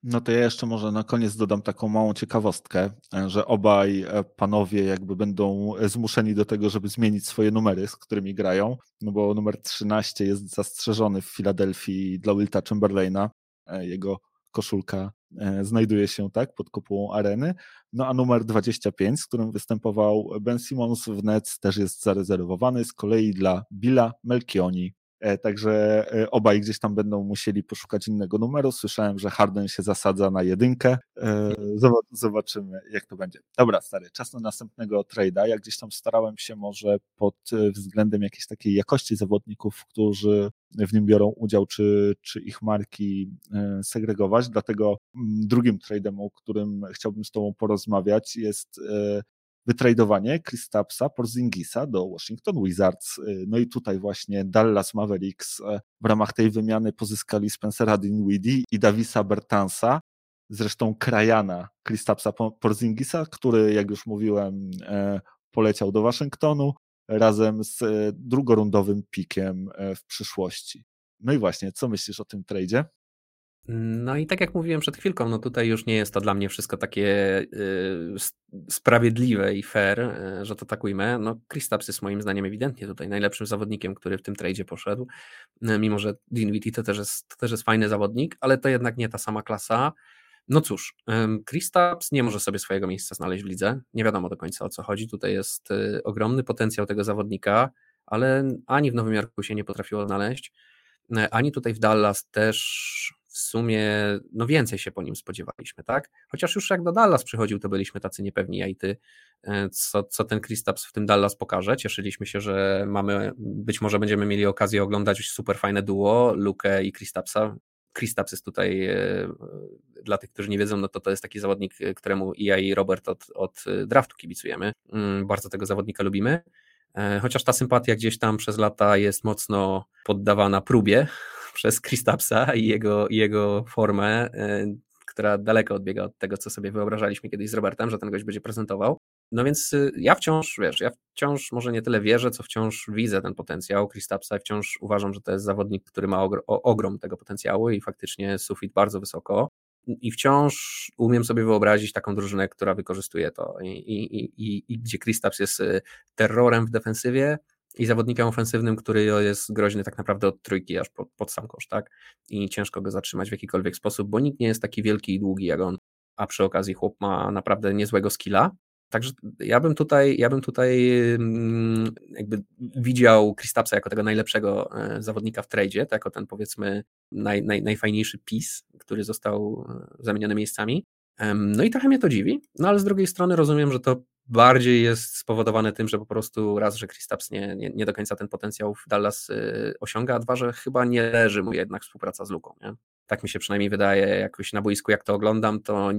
No to ja jeszcze może na koniec dodam taką małą ciekawostkę, że obaj e, panowie jakby będą zmuszeni do tego, żeby zmienić swoje numery, z którymi grają, no bo numer 13 jest zastrzeżony w Filadelfii dla Wilta Chamberlaina, e, jego koszulka e, znajduje się tak pod kopułą areny, no a numer 25, z którym występował Ben Simmons w Nets też jest zarezerwowany z kolei dla Billa Melchioni. E, także e, obaj gdzieś tam będą musieli poszukać innego numeru. Słyszałem, że Harden się zasadza na jedynkę. E, zobaczymy, jak to będzie. Dobra, stary, czas na następnego trade'a. Ja gdzieś tam starałem się może pod względem jakiejś takiej jakości zawodników, którzy w nim biorą udział, czy, czy ich marki segregować. Dlatego mm, drugim trade'em, o którym chciałbym z Tobą porozmawiać, jest wytradowanie Kristapsa Porzingisa do Washington Wizards. Y, no i tutaj właśnie Dallas Mavericks y, w ramach tej wymiany pozyskali Spencera Dinwiddie i Davisa Bertansa, zresztą krajana Kristapsa Porzingisa, który, jak już mówiłem, y, poleciał do Waszyngtonu razem z drugorundowym pikiem w przyszłości. No i właśnie, co myślisz o tym tradzie? No i tak jak mówiłem przed chwilką, no tutaj już nie jest to dla mnie wszystko takie y, sprawiedliwe i fair, y, że to tak ujmę. No Kristaps jest moim zdaniem ewidentnie tutaj najlepszym zawodnikiem, który w tym tradzie poszedł, y, mimo że Dinwiddie to też, jest, to też jest fajny zawodnik, ale to jednak nie ta sama klasa. No cóż, Kristaps nie może sobie swojego miejsca znaleźć w lidze, nie wiadomo do końca o co chodzi, tutaj jest ogromny potencjał tego zawodnika, ale ani w Nowym Jorku się nie potrafiło znaleźć, ani tutaj w Dallas też w sumie no więcej się po nim spodziewaliśmy, tak? Chociaż już jak do Dallas przychodził, to byliśmy tacy niepewni, ja i ty, e, co, co ten Kristaps w tym Dallas pokaże. Cieszyliśmy się, że mamy, być może będziemy mieli okazję oglądać super fajne duo, Luke i Kristapsa. Kristaps jest tutaj, e, dla tych, którzy nie wiedzą, no to to jest taki zawodnik, któremu i ja i Robert od, od draftu kibicujemy. Mm, bardzo tego zawodnika lubimy. E, chociaż ta sympatia gdzieś tam przez lata jest mocno poddawana próbie, przez Kristapsa i jego, jego formę, e, która daleko odbiega od tego, co sobie wyobrażaliśmy kiedyś z Robertem, że ten gość będzie prezentował. No więc y, ja wciąż, wiesz, ja wciąż może nie tyle wierzę, co wciąż widzę ten potencjał Kristapsa i wciąż uważam, że to jest zawodnik, który ma ogrom tego potencjału i faktycznie sufit bardzo wysoko i wciąż umiem sobie wyobrazić taką drużynę, która wykorzystuje to i, i, i, i gdzie Kristaps jest y, terrorem w defensywie i zawodnikiem ofensywnym, który jest groźny tak naprawdę od trójki aż pod, pod sam kosz, tak? I ciężko go zatrzymać w jakikolwiek sposób, bo nikt nie jest taki wielki i długi jak on, a przy okazji chłop ma naprawdę niezłego skilla. Także ja bym tutaj, ja bym tutaj mm, jakby widział Kristapsa jako tego najlepszego e, zawodnika w tradzie, tak jako ten powiedzmy naj, naj, najfajniejszy pis, który został e, zamieniony miejscami. No i trochę mnie to dziwi, no ale z drugiej strony rozumiem, że to bardziej jest spowodowane tym, że po prostu raz, że Kristaps nie, nie, nie do końca ten potencjał w Dallas y, osiąga, a dwa, że chyba nie leży mu jednak współpraca z Luką. Nie? Tak mi się przynajmniej wydaje, jakoś na boisku, jak to oglądam, to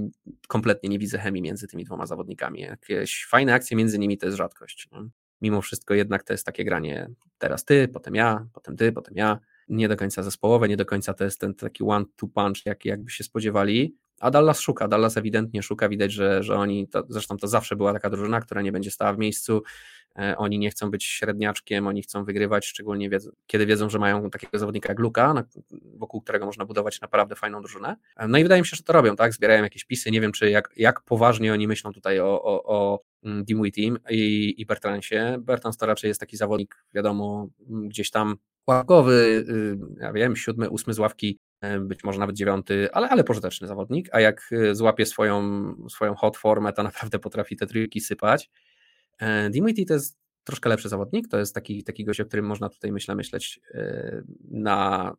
kompletnie nie widzę chemii między tymi dwoma zawodnikami. Jakieś fajne akcje między nimi to jest rzadkość. Nie? Mimo wszystko jednak to jest takie granie teraz ty, potem ja, potem ty, potem ja. Nie do końca zespołowe, nie do końca to jest ten taki one-two punch, jaki jakby się spodziewali. A Dallas szuka, Dallas ewidentnie szuka, widać, że, że oni, to, zresztą to zawsze była taka drużyna, która nie będzie stała w miejscu, e, oni nie chcą być średniaczkiem, oni chcą wygrywać, szczególnie kiedy wiedzą, że mają takiego zawodnika jak Luka, wokół którego można budować naprawdę fajną drużynę. E, no i wydaje mi się, że to robią, tak? Zbierają jakieś pisy. Nie wiem, czy jak, jak poważnie oni myślą tutaj o, o, o mm, Dimui Team i, i Bertransie. Bertrans to raczej jest taki zawodnik, wiadomo, gdzieś tam łagowy, y, ja wiem, siódmy, ósmy z ławki być może nawet dziewiąty, ale, ale pożyteczny zawodnik, a jak e, złapie swoją, swoją hot formę, to naprawdę potrafi te trójki sypać. E, Dimitri to jest troszkę lepszy zawodnik, to jest taki, taki gość, o którym można tutaj myślę myśleć na,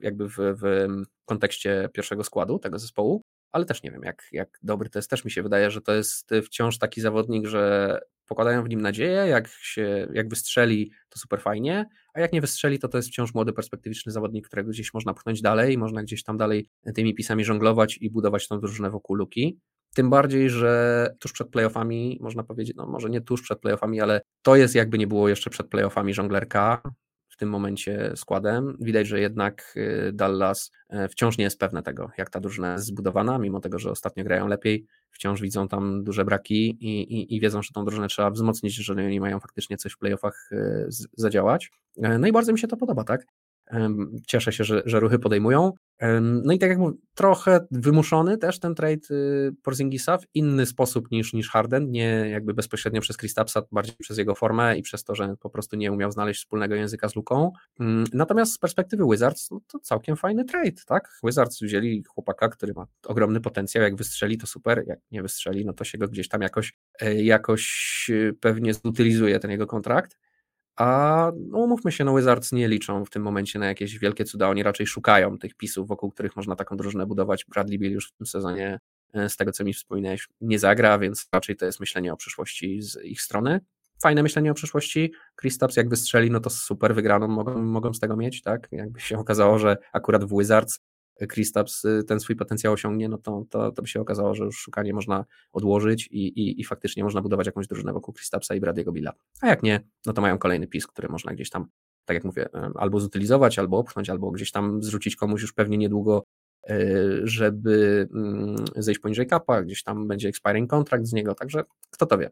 jakby w, w kontekście pierwszego składu tego zespołu, ale też nie wiem, jak, jak dobry to jest. Też mi się wydaje, że to jest wciąż taki zawodnik, że pokładają w nim nadzieję, jak, się, jak wystrzeli, to super fajnie, a jak nie wystrzeli, to to jest wciąż młody, perspektywiczny zawodnik, którego gdzieś można pchnąć dalej, można gdzieś tam dalej tymi pisami żonglować i budować tą drużynę wokół Luki. Tym bardziej, że tuż przed playoffami, można powiedzieć, no może nie tuż przed playoffami, ale to jest jakby nie było jeszcze przed playoffami żonglerka, w tym momencie składem. Widać, że jednak y, Dallas e, wciąż nie jest pewne tego, jak ta drużyna jest zbudowana, mimo tego, że ostatnio grają lepiej, wciąż widzą tam duże braki i, i, i wiedzą, że tą drużynę trzeba wzmocnić, jeżeli oni mają faktycznie coś w playoffach y, zadziałać. E, no i bardzo mi się to podoba, tak? Cieszę się, że, że ruchy podejmują. No i tak jak mówię, trochę wymuszony też ten trade y, Porzingisa w inny sposób niż, niż Harden, nie jakby bezpośrednio przez Kristapsa, bardziej przez jego formę i przez to, że po prostu nie umiał znaleźć wspólnego języka z Luką. Natomiast z perspektywy Wizards no to całkiem fajny trade, tak? Wizards wzięli chłopaka, który ma ogromny potencjał, jak wystrzeli to super, jak nie wystrzeli, no to się go gdzieś tam jakoś, e, jakoś e, pewnie zutylizuje ten jego kontrakt. A no, umówmy się, no Wizards nie liczą w tym momencie na jakieś wielkie cuda, oni raczej szukają tych pisów, wokół których można taką drużynę budować. Bradley Bill już w tym sezonie, e, z tego co mi wspominałeś, nie zagra, więc raczej to jest myślenie o przyszłości z ich strony. Fajne myślenie o przyszłości. Kristaps jak wystrzeli, no to super wygraną mogą, mogą z tego mieć, tak? Jakby się okazało, że akurat w Wizards Kristaps y, ten swój potencjał osiągnie, no to, to, to by się okazało, że już szukanie można odłożyć i, i, i faktycznie można budować jakąś drużynę wokół Kristapsa i Brady'ego Billa. A jak nie, no to mają kolejny pis, który można gdzieś tam, tak jak mówię, albo zutylizować, albo opchnąć, albo gdzieś tam zrzucić komuś już pewnie niedługo, y, żeby mm, zejść poniżej kapa, gdzieś tam będzie expiring kontrakt z niego, także kto to wie.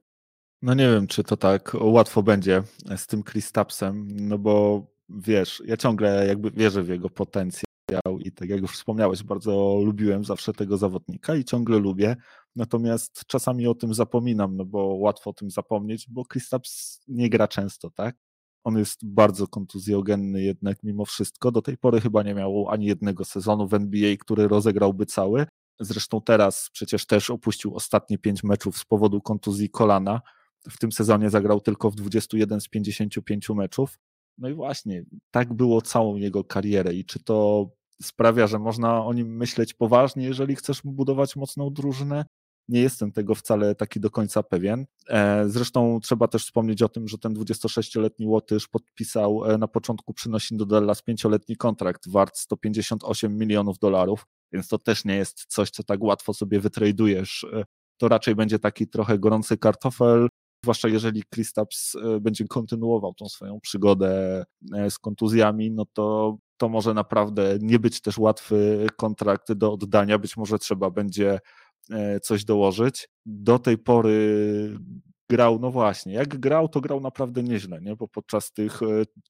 No nie wiem, czy to tak łatwo będzie z tym Kristapsem, no bo wiesz, ja ciągle jakby wierzę w jego potencjał i tak jak już wspomniałeś, bardzo lubiłem zawsze tego zawodnika i ciągle lubię. Natomiast czasami o tym zapominam, no bo łatwo o tym zapomnieć, bo Kristaps nie gra często, tak? On jest bardzo kontuzjogenny jednak mimo wszystko. Do tej pory chyba nie miał ani jednego sezonu w NBA, który rozegrałby cały. Zresztą teraz przecież też opuścił ostatnie pięć meczów z powodu kontuzji kolana. W tym sezonie zagrał tylko w 21 z 55 meczów. No i właśnie, tak było całą jego karierę. I czy to sprawia, że można o nim myśleć poważnie, jeżeli chcesz budować mocną drużynę. Nie jestem tego wcale taki do końca pewien. E, zresztą trzeba też wspomnieć o tym, że ten 26-letni Łotysz podpisał e, na początku przynosin do Dallas pięcioletni kontrakt wart 158 milionów dolarów, więc to też nie jest coś, co tak łatwo sobie wytradujesz. E, to raczej będzie taki trochę gorący kartofel, zwłaszcza jeżeli Kristaps będzie kontynuował tą swoją przygodę z kontuzjami, no to to może naprawdę nie być też łatwy kontrakt do oddania. Być może trzeba będzie coś dołożyć. Do tej pory grał, no właśnie, jak grał, to grał naprawdę nieźle, nie? bo podczas tych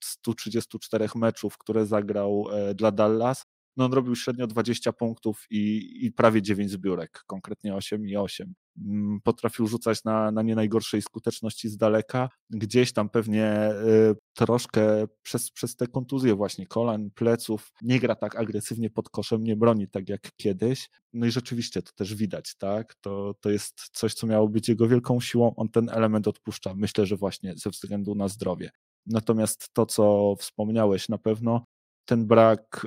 134 meczów, które zagrał dla Dallas, no on robił średnio 20 punktów i, i prawie 9 zbiórek, konkretnie 8 i 8. Mm, potrafił rzucać na, na nie najgorszej skuteczności z daleka. Gdzieś tam pewnie y, troszkę przez, przez te kontuzje właśnie kolan, pleców, nie gra tak agresywnie pod koszem, nie broni tak jak kiedyś. No i rzeczywiście to też widać, tak? To, to jest coś, co miało być jego wielką siłą. On ten element odpuszcza. Myślę, że właśnie ze względu na zdrowie. Natomiast to, co wspomniałeś, na pewno ten brak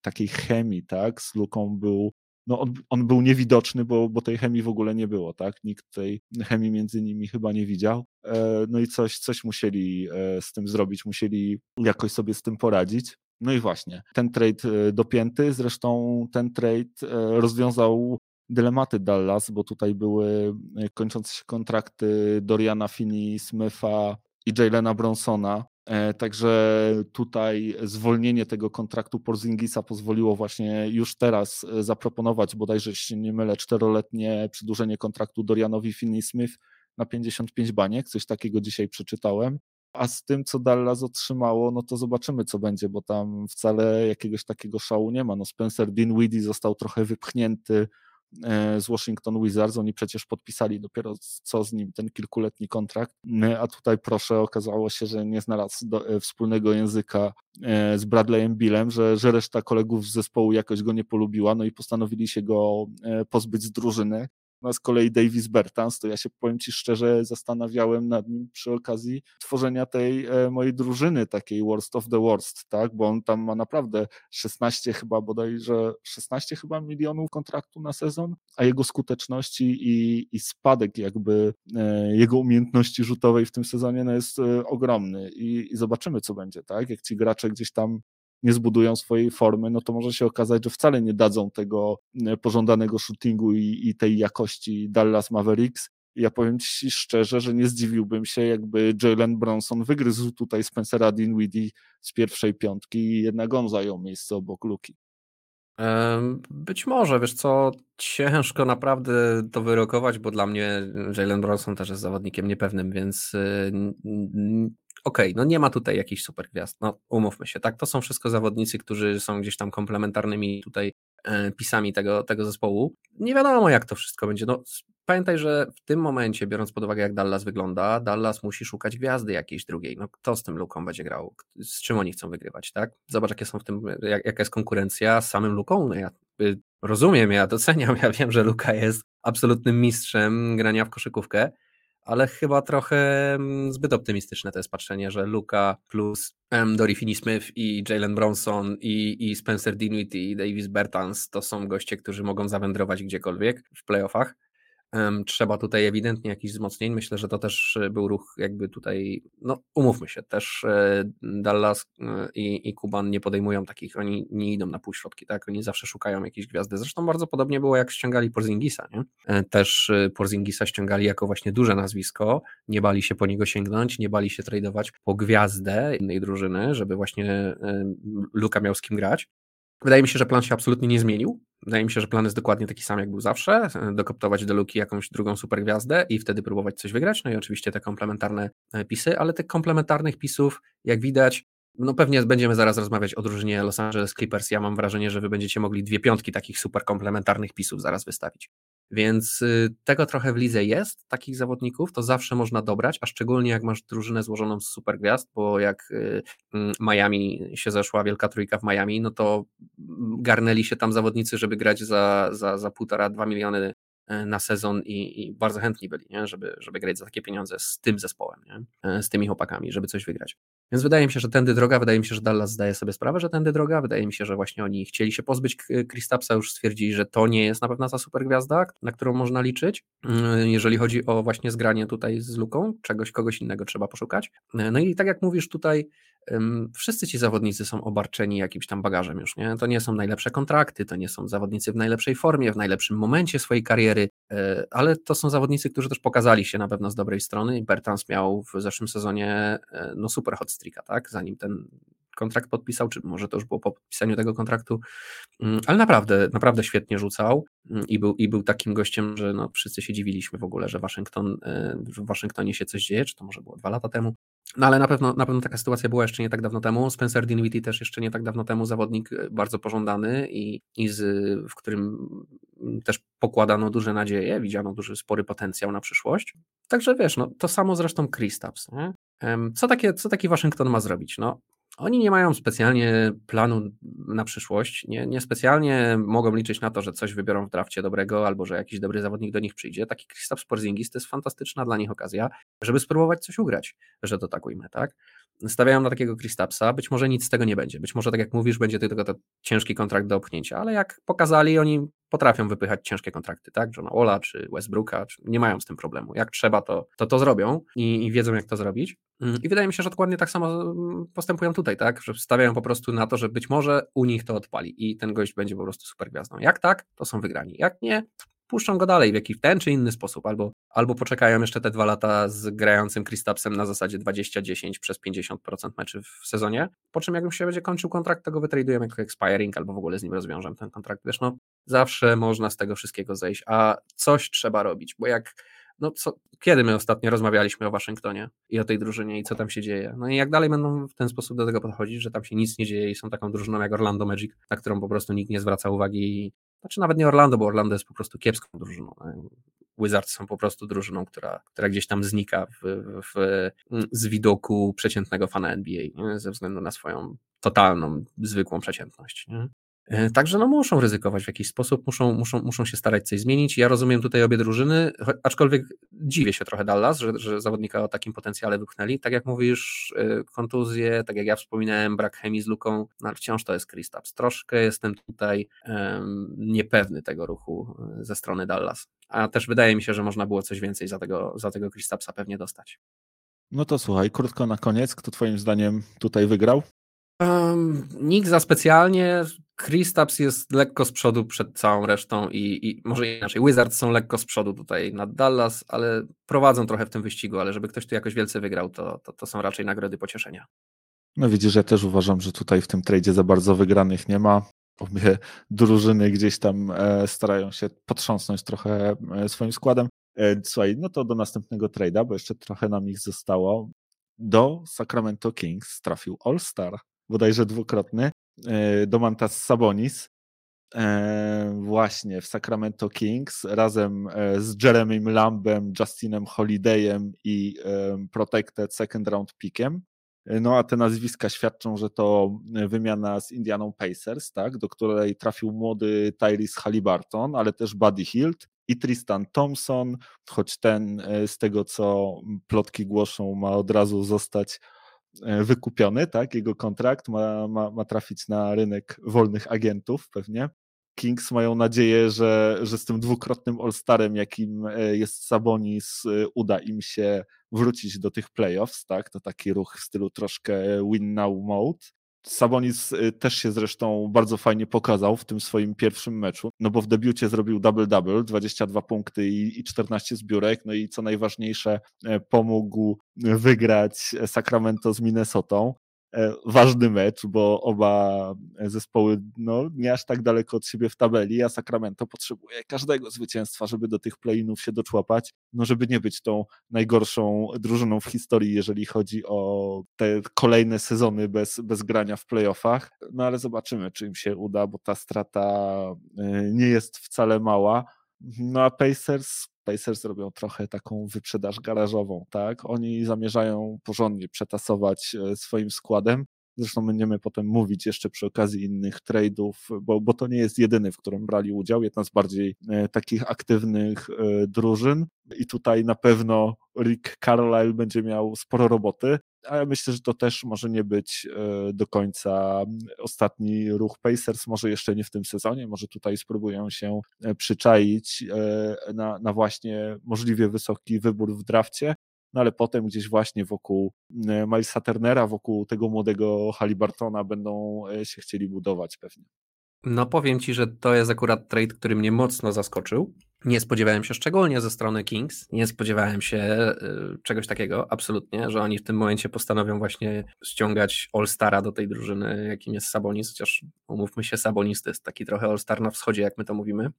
takiej chemii, tak, z Luką był, no on, on, był niewidoczny, bo, bo tej chemii w ogóle nie było, tak, nikt tej chemii między nimi chyba nie widział, e, no i coś, coś musieli e, z tym zrobić, musieli jakoś sobie z tym poradzić. No i właśnie, ten trade e, dopięty, zresztą ten trade rozwiązał dylematy Dallas, bo tutaj były kończące się kontrakty Doriana Finney-Smitha i Jalena Bronsona, także tutaj zwolnienie tego kontraktu Porzingisa pozwoliło właśnie już teraz e, zaproponować bodajże, jeśli nie mylę, czteroletnie przedłużenie kontraktu Dorianowi Finney-Smith na 55 baniek, coś takiego dzisiaj przeczytałem. A z tym, co Dallas otrzymało, no to zobaczymy, co będzie, bo tam wcale jakiegoś takiego szału nie ma. No Spencer Dinwiddie został trochę wypchnięty E, z Washington Wizards. Oni przecież podpisali dopiero co z nim ten kilkuletni kontrakt, e, a tutaj proszę, okazało się, że nie znalazł do, e, wspólnego języka z Bradleyem Billem, że, że reszta kolegów z zespołu jakoś go nie polubiła, no i postanowili się go pozbyć z drużyny. No z kolei Davis Bertans, to ja się powiem Ci szczerze, zastanawiałem nad nim przy okazji tworzenia tej e, mojej drużyny, takiej worst of the worst, tak, bo on tam ma naprawdę 16 chyba bodajże, 16 chyba milionów kontraktu na sezon, a jego skuteczności i, i spadek jakby e, jego umiejętności rzutowej w tym sezonie no jest e, ogromny. I, i zobaczymy co będzie, tak, jak ci gracze gdzieś tam nie zbudują swojej formy, no to może się okazać, że wcale nie dadzą tego e, pożądanego shootingu i, i tej jakości Dallas Mavericks. Ja powiem Ci szczerze, że nie zdziwiłbym się, jakby Jalen Bronson wygryzł tutaj Spencera Dinwiddie z pierwszej piątki i jednak on zajął miejsce obok Luki. Być może, wiesz co, ciężko naprawdę to wyrokować, bo dla mnie Jalen Bronson też jest zawodnikiem niepewnym, więc y, okej, okay, no nie ma tutaj jakichś super gwiazd, no umówmy się, tak, to są wszystko zawodnicy, którzy są gdzieś tam komplementarnymi tutaj e, pisami tego, tego zespołu. Nie wiadomo jak to wszystko będzie, no pamiętaj, że w tym momencie, biorąc pod uwagę jak Dallas wygląda, Dallas musi szukać gwiazdy jakiejś drugiej, no kto z tym Luką będzie grał, z czym oni chcą wygrywać, tak? Zobacz jakie są w tym, jak, jaka jest konkurencja z samym Luką, no ja y, rozumiem, ja doceniam, (laughs) ja wiem, że Luka jest absolutnym mistrzem grania w koszykówkę, ale chyba trochę mm, zbyt optymistyczne to jest patrzenie, że Luka plus Dory Finney-Smith i Jalen Bronson i, i Spencer Dinwiddie i Davis Bertans to są goście, którzy mogą zawędrować gdziekolwiek w playoffach. Trzeba tutaj ewidentnie jakichś wzmocnień. Myślę, że to też e, był ruch jakby tutaj, no umówmy się, też e, Dallas e, i, i Kuban nie podejmują takich, oni nie idą na półśrodki, tak? Oni zawsze szukają jakiejś gwiazdy. Zresztą bardzo podobnie było jak ściągali Porzingisa, nie? Też Porzingisa ściągali jako właśnie duże nazwisko, nie bali się po niego sięgnąć, nie bali się tradować po gwiazdę innej drużyny, żeby właśnie Luka miał z kim grać. Wydaje mi się, że plan się absolutnie nie zmienił. Wydaje mi się, że plan jest dokładnie taki sam, jak był zawsze. Dokoptować do luki jakąś drugą super gwiazdę i wtedy próbować coś wygrać. No i oczywiście te komplementarne e, pisy, ale tych komplementarnych pisów, jak widać, no pewnie będziemy zaraz rozmawiać o drużynie Los Angeles Clippers. Ja mam wrażenie, że wy będziecie mogli dwie piątki takich super komplementarnych pisów zaraz wystawić. Więc y, tego trochę w lidze jest, takich zawodników, to zawsze można dobrać, a szczególnie jak masz drużynę złożoną z super gwiazd, bo jak y, mm, Miami się zeszła, wielka trójka w Miami, no to garnęli się tam zawodnicy, żeby grać za, za, za półtora, dwa miliony na sezon i, i, bardzo chętni byli, nie? Żeby, żeby grać za takie pieniądze z tym zespołem, nie? z tymi chłopakami, żeby coś wygrać. Więc wydaje mi się, że tędy droga, wydaje mi się, że Dallas zdaje sobie sprawę, że tędy droga, wydaje mi się, że właśnie oni chcieli się pozbyć Kristapsa, już stwierdzili, że to nie jest na pewno ta super gwiazda, na którą można liczyć, mm, jeżeli chodzi o właśnie zgranie tutaj z Luką, czegoś, kogoś innego trzeba poszukać. No i tak jak mówisz tutaj, wszyscy ci zawodnicy są obarczeni jakimś tam bagażem już, nie? To nie są najlepsze kontrakty, to nie są zawodnicy w najlepszej formie, w najlepszym momencie swojej kariery, e, ale to są zawodnicy, którzy też pokazali się na pewno z dobrej strony. Bertans miał w zeszłym sezonie e, no super hot streaka, tak? Zanim ten kontrakt podpisał, czy może to już było po podpisaniu tego kontraktu, mm, ale naprawdę, naprawdę świetnie rzucał mm, i był, i był takim gościem, że no, wszyscy się dziwiliśmy w ogóle, że Waszyngton, e, w Waszyngtonie się coś dzieje, czy to może było dwa lata temu, no ale na pewno, na pewno taka sytuacja była jeszcze nie tak dawno temu. Spencer Dinwiddie też jeszcze nie tak dawno temu, zawodnik e, bardzo pożądany i, i z, w którym też pokładano duże nadzieje, widziano duży, spory potencjał na przyszłość. Także wiesz, no, to samo zresztą Kristaps. Co, takie, co taki Waszyngton ma zrobić? No, oni nie mają specjalnie planu na przyszłość, nie, nie specjalnie mogą liczyć na to, że coś wybiorą w drafcie dobrego albo że jakiś dobry zawodnik do nich przyjdzie. Taki Kristaps Porzingis to jest fantastyczna dla nich okazja, żeby spróbować coś ugrać, że to tak ujmę, tak? Stawiają na takiego Kristapsa, być może nic z tego nie będzie, być może tak jak mówisz, będzie tylko to ciężki kontrakt do opchnięcia, ale jak pokazali, oni potrafią wypychać ciężkie kontrakty, tak? Johna Ola czy Westbrooka, czy nie mają z tym problemu. Jak trzeba, to to, to zrobią i, i wiedzą, jak to zrobić. Mm, I wydaje mi się, że dokładnie tak samo postępują tutaj, tak? Że stawiają po prostu na to, że być może u nich to odpali i ten gość będzie po prostu super gwiazdą. Jak tak, to są wygrani. Jak nie, puszczą go dalej w jakiś ten czy inny sposób, albo, albo poczekają jeszcze te dwa lata z grającym Kristapsem na zasadzie 20-10 przez 50% meczy w sezonie, po czym jak już się będzie kończył kontrakt, to go wytradują jako expiring, albo w ogóle z nim rozwiążę ten kontrakt. Wiesz, no zawsze można z tego wszystkiego zejść, a coś trzeba robić, bo jak no co, kiedy my ostatnio rozmawialiśmy o Waszyngtonie i o tej drużynie i co tam się dzieje? No i jak dalej będą w ten sposób do tego podchodzić, że tam się nic nie dzieje i są taką drużyną jak Orlando Magic, na którą po prostu nikt nie zwraca uwagi znaczy nawet nie Orlando, bo Orlando jest po prostu kiepską drużyną. Wizards są po prostu drużyną, która, która gdzieś tam znika w, w, z widoku przeciętnego fana NBA nie? ze względu na swoją totalną, zwykłą przeciętność. Nie? E, także no muszą ryzykować w jakiś sposób, muszą, muszą, muszą się starać coś zmienić. Ja rozumiem tutaj obie drużyny, aczkolwiek dziwię się trochę Dallas, że, że zawodnika o takim potencjale wypchnęli. Tak jak mówisz, e, kontuzje, tak jak ja wspominałem, brak chemii z Luką, no ale wciąż to jest Kristaps. Troszkę jestem tutaj um, niepewny tego ruchu e, ze strony Dallas. A też wydaje mi się, że można było coś więcej za tego, za tego Kristapsa pewnie dostać. No to słuchaj, krótko na koniec, kto twoim zdaniem tutaj wygrał? Um, nikt za specjalnie. Kristaps jest lekko z przodu przed całą resztą i, i może inaczej. Wizards są lekko z przodu tutaj nad Dallas, ale prowadzą trochę w tym wyścigu, ale żeby ktoś tu jakoś wielce wygrał, to, to, to są raczej nagrody pocieszenia. No widzisz, ja też uważam, że tutaj w tym tradzie za bardzo wygranych nie ma. Obie drużyny gdzieś tam e, starają się potrząsnąć trochę e, swoim składem. E, słuchaj, no to do następnego trade'a, bo jeszcze trochę nam ich zostało. Do Sacramento Kings trafił All-Star bodajże dwukrotny, Domantas Sabonis, e, właśnie w Sacramento Kings razem e, z Jeremym Lambem, Justinem Holidayem i Protected Second Round Pickiem. No a te nazwiska świadczą, że to wymiana z Indianą Pacers, tak, do której trafił młody Tyrese Halliburton, ale też Buddy Hield i Tristan Thompson, choć ten z tego co plotki głoszą ma od razu zostać E, wykupiony, tak, jego kontrakt ma, ma, ma trafić na rynek wolnych agentów pewnie. Kings mają nadzieję, że, że z tym dwukrotnym All-Starem, jakim e, jest Sabonis, e, uda im się wrócić do tych playoffs, tak? To taki ruch w stylu troszkę win now mode. Sabonis y, też się zresztą bardzo fajnie pokazał w tym swoim pierwszym meczu, no bo w debiucie zrobił double-double, 22 punkty i, i 14 zbiórek, no i co najważniejsze, e, pomógł wygrać Sacramento z Minnesotą. E, ważny mecz, bo oba zespoły no, nie aż tak daleko od siebie w tabeli, a Sacramento potrzebuje każdego zwycięstwa, żeby do tych play-inów się doczłapać, no żeby nie być tą najgorszą drużyną w historii, jeżeli chodzi o te kolejne sezony bez, bez grania w playoffach. No ale zobaczymy, czy im się uda, bo ta strata e, nie jest wcale mała. No a Pacers Pacers robią trochę taką wyprzedaż garażową, tak? Oni zamierzają porządnie przetasować e, swoim składem. Zresztą będziemy potem mówić jeszcze przy okazji innych trade'ów, bo, bo to nie jest jedyny, w którym brali udział, jedna z bardziej e, takich aktywnych e, drużyn. I tutaj na pewno Rick Carlisle będzie miał sporo roboty, a ja myślę, że to też może nie być e, do końca ostatni ruch Pacers, może jeszcze nie w tym sezonie, może tutaj spróbują się e, przyczaić e, na, na właśnie możliwie wysoki wybór w drafcie, no ale potem gdzieś właśnie wokół Milesa Turnera, wokół tego młodego Halibartona będą się chcieli budować pewnie. No powiem Ci, że to jest akurat trade, który mnie mocno zaskoczył, Nie spodziewałem się szczególnie ze strony Kings, nie spodziewałem się y, czegoś takiego, absolutnie, że oni w tym momencie postanowią właśnie ściągać All-Stara do tej drużyny, jakim jest Sabonis, chociaż umówmy się, Sabonis to jest taki trochę All-Star na wschodzie, jak my to mówimy.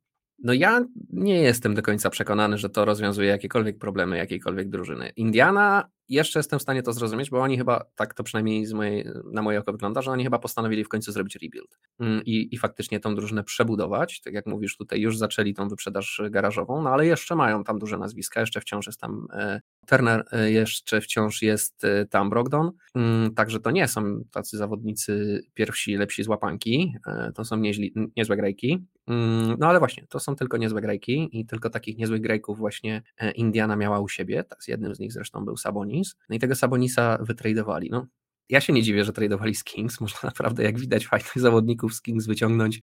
No ja nie jestem do końca przekonany, że to rozwiązuje jakiekolwiek problemy jakiejkolwiek drużyny. Indiana jeszcze jestem w stanie to zrozumieć, bo oni chyba, tak to przynajmniej z mojej, na moje oko wygląda, że oni chyba postanowili w końcu zrobić rebuild mm, i, i faktycznie tą drużynę przebudować. Tak jak mówisz, tutaj już zaczęli tą wyprzedaż garażową, no ale jeszcze mają tam duże nazwiska, jeszcze wciąż jest tam e, Turner, e, jeszcze wciąż jest e, tam Brogdon, mm, także to nie są tacy zawodnicy pierwsi, lepsi z łapanki, to są nieźli, niezłe grajki, mm, no ale właśnie, to są tylko niezłe grajki i tylko takich niezłych grajków właśnie Indiana miała u siebie, z jednym z nich zresztą był Saboni, Sabonis. No i tego Sabonisa wytradowali. No, ja się nie dziwię, że tradowali z Kings. (laughs) Można naprawdę, jak widać, fajnych zawodników z Kings wyciągnąć.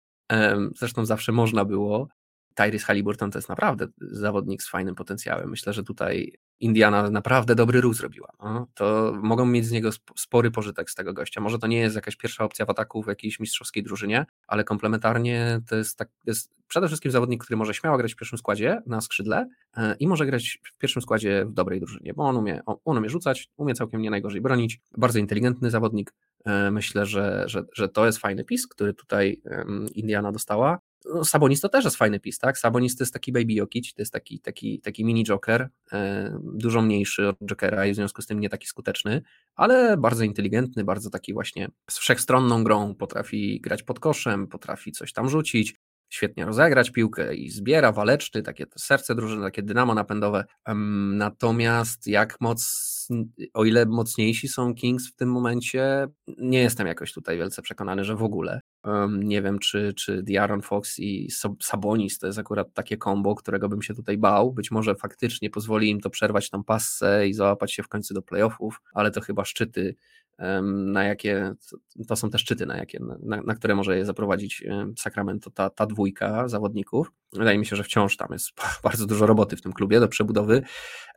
Zresztą zawsze można było. Tyrese Halliburton to jest naprawdę zawodnik z fajnym potencjałem. Myślę, że tutaj Indiana naprawdę dobry ruch zrobiła. No, to mogą mieć z niego spory pożytek z tego gościa. Może to nie jest jakaś pierwsza opcja w ataku w jakiejś mistrzowskiej drużynie, ale komplementarnie to jest, tak, jest przede wszystkim zawodnik, który może śmiało grać w pierwszym składzie na skrzydle e, i może grać w pierwszym składzie w dobrej drużynie, bo on umie, on umie rzucać, umie całkiem nie najgorzej bronić. Bardzo inteligentny zawodnik. E, myślę, że, że, że to jest fajny pis, który tutaj Indiana dostała no, Sabonis to też jest fajny pis, tak? Sabonis to jest taki baby Jokic, to jest taki, taki, taki mini Joker, e, dużo mniejszy od Jokera i w związku z tym nie taki skuteczny, ale bardzo inteligentny, bardzo taki właśnie z wszechstronną grą, potrafi grać pod koszem, potrafi coś tam rzucić, świetnie rozegrać piłkę i zbiera waleczny, takie serce drużyny, takie dynamo napędowe. Natomiast jak moc, o ile mocniejsi są Kings w tym momencie, nie jestem jakoś tutaj wielce przekonany, że w ogóle. Nie wiem, czy, czy Diaron Fox i Sabonis to jest akurat takie kombo, którego bym się tutaj bał. Być może faktycznie pozwoli im to przerwać tą passę i załapać się w końcu do playoffów, ale to chyba szczyty na jakie, to są te szczyty, na, jakie, na, na które może je zaprowadzić Sacramento, ta, ta dwójka zawodników. Wydaje mi się, że wciąż tam jest (laughs) bardzo dużo roboty w tym klubie do przebudowy.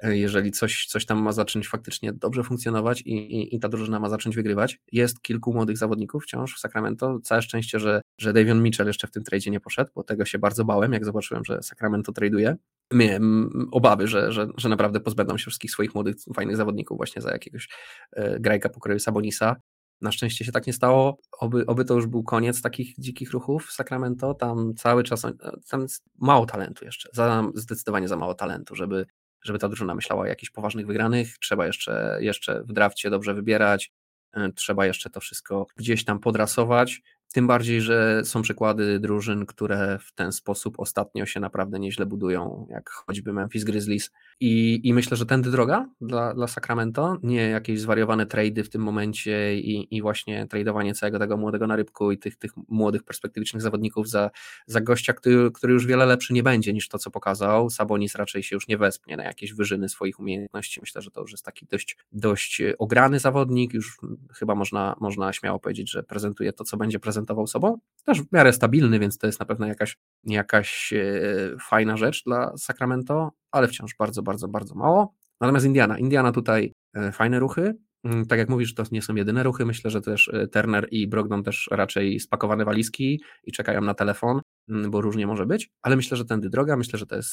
E, jeżeli coś, coś tam ma zacząć faktycznie dobrze funkcjonować i, i, i ta drużyna ma zacząć wygrywać, jest kilku młodych zawodników wciąż w Sacramento. Całe szczęście, że, że Davion Mitchell jeszcze w tym tradzie nie poszedł, bo tego się bardzo bałem, jak zobaczyłem, że Sacramento traduje. Miałem obawy, że, że, że naprawdę pozbędą się wszystkich swoich młodych, fajnych zawodników właśnie za jakiegoś e, grajka pokroju Sabonisa. Na szczęście się tak nie stało. Oby, oby to już był koniec takich dzikich ruchów w Sacramento. Tam cały czas, tam jest mało talentu jeszcze, za, zdecydowanie za mało talentu, żeby, żeby ta drużyna myślała o jakichś poważnych wygranych. Trzeba jeszcze, jeszcze w drafcie dobrze wybierać, e, trzeba jeszcze to wszystko gdzieś tam podrasować. Tym bardziej, że są przykłady drużyn, które w ten sposób ostatnio się naprawdę nieźle budują, jak choćby Memphis Grizzlies. I, i myślę, że tędy droga dla, dla Sacramento, nie jakieś zwariowane trady w tym momencie i, i właśnie tradowanie całego tego młodego narybku i tych, tych młodych perspektywicznych zawodników za, za gościa, który, który już wiele lepszy nie będzie niż to, co pokazał. Sabonis raczej się już nie wespnie na jakieś wyżyny swoich umiejętności. Myślę, że to już jest taki dość, dość ograny zawodnik, już chyba można, można śmiało powiedzieć, że prezentuje to, co będzie prezentował prezentował sobą. Też w miarę stabilny, więc to jest na pewno jakaś, jakaś e, fajna rzecz dla Sacramento, ale wciąż bardzo, bardzo, bardzo mało. Natomiast Indiana, Indiana tutaj e, fajne ruchy. Mm, tak jak mówisz, to nie są jedyne ruchy. Myślę, że też e, Turner i Brogdon też raczej spakowane walizki i czekają na telefon, mm, bo różnie może być, ale myślę, że tędy droga, myślę, że to, jest,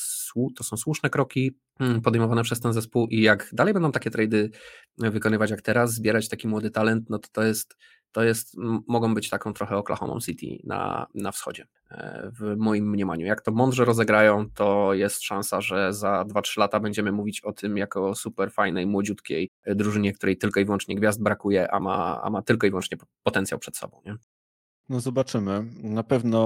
to są słuszne kroki mm, podejmowane przez ten zespół i jak dalej będą takie trady wykonywać jak teraz, zbierać taki młody talent, no to to jest to jest, mogą być taką trochę Oklahoma City na, na wschodzie, e, w moim mniemaniu. Jak to mądrze rozegrają, to jest szansa, że za 2-3 lata będziemy mówić o tym jako super fajnej, młodziutkiej drużynie, której tylko i wyłącznie gwiazd brakuje, a ma, a ma tylko i wyłącznie potencjał przed sobą. Nie? No zobaczymy. Na pewno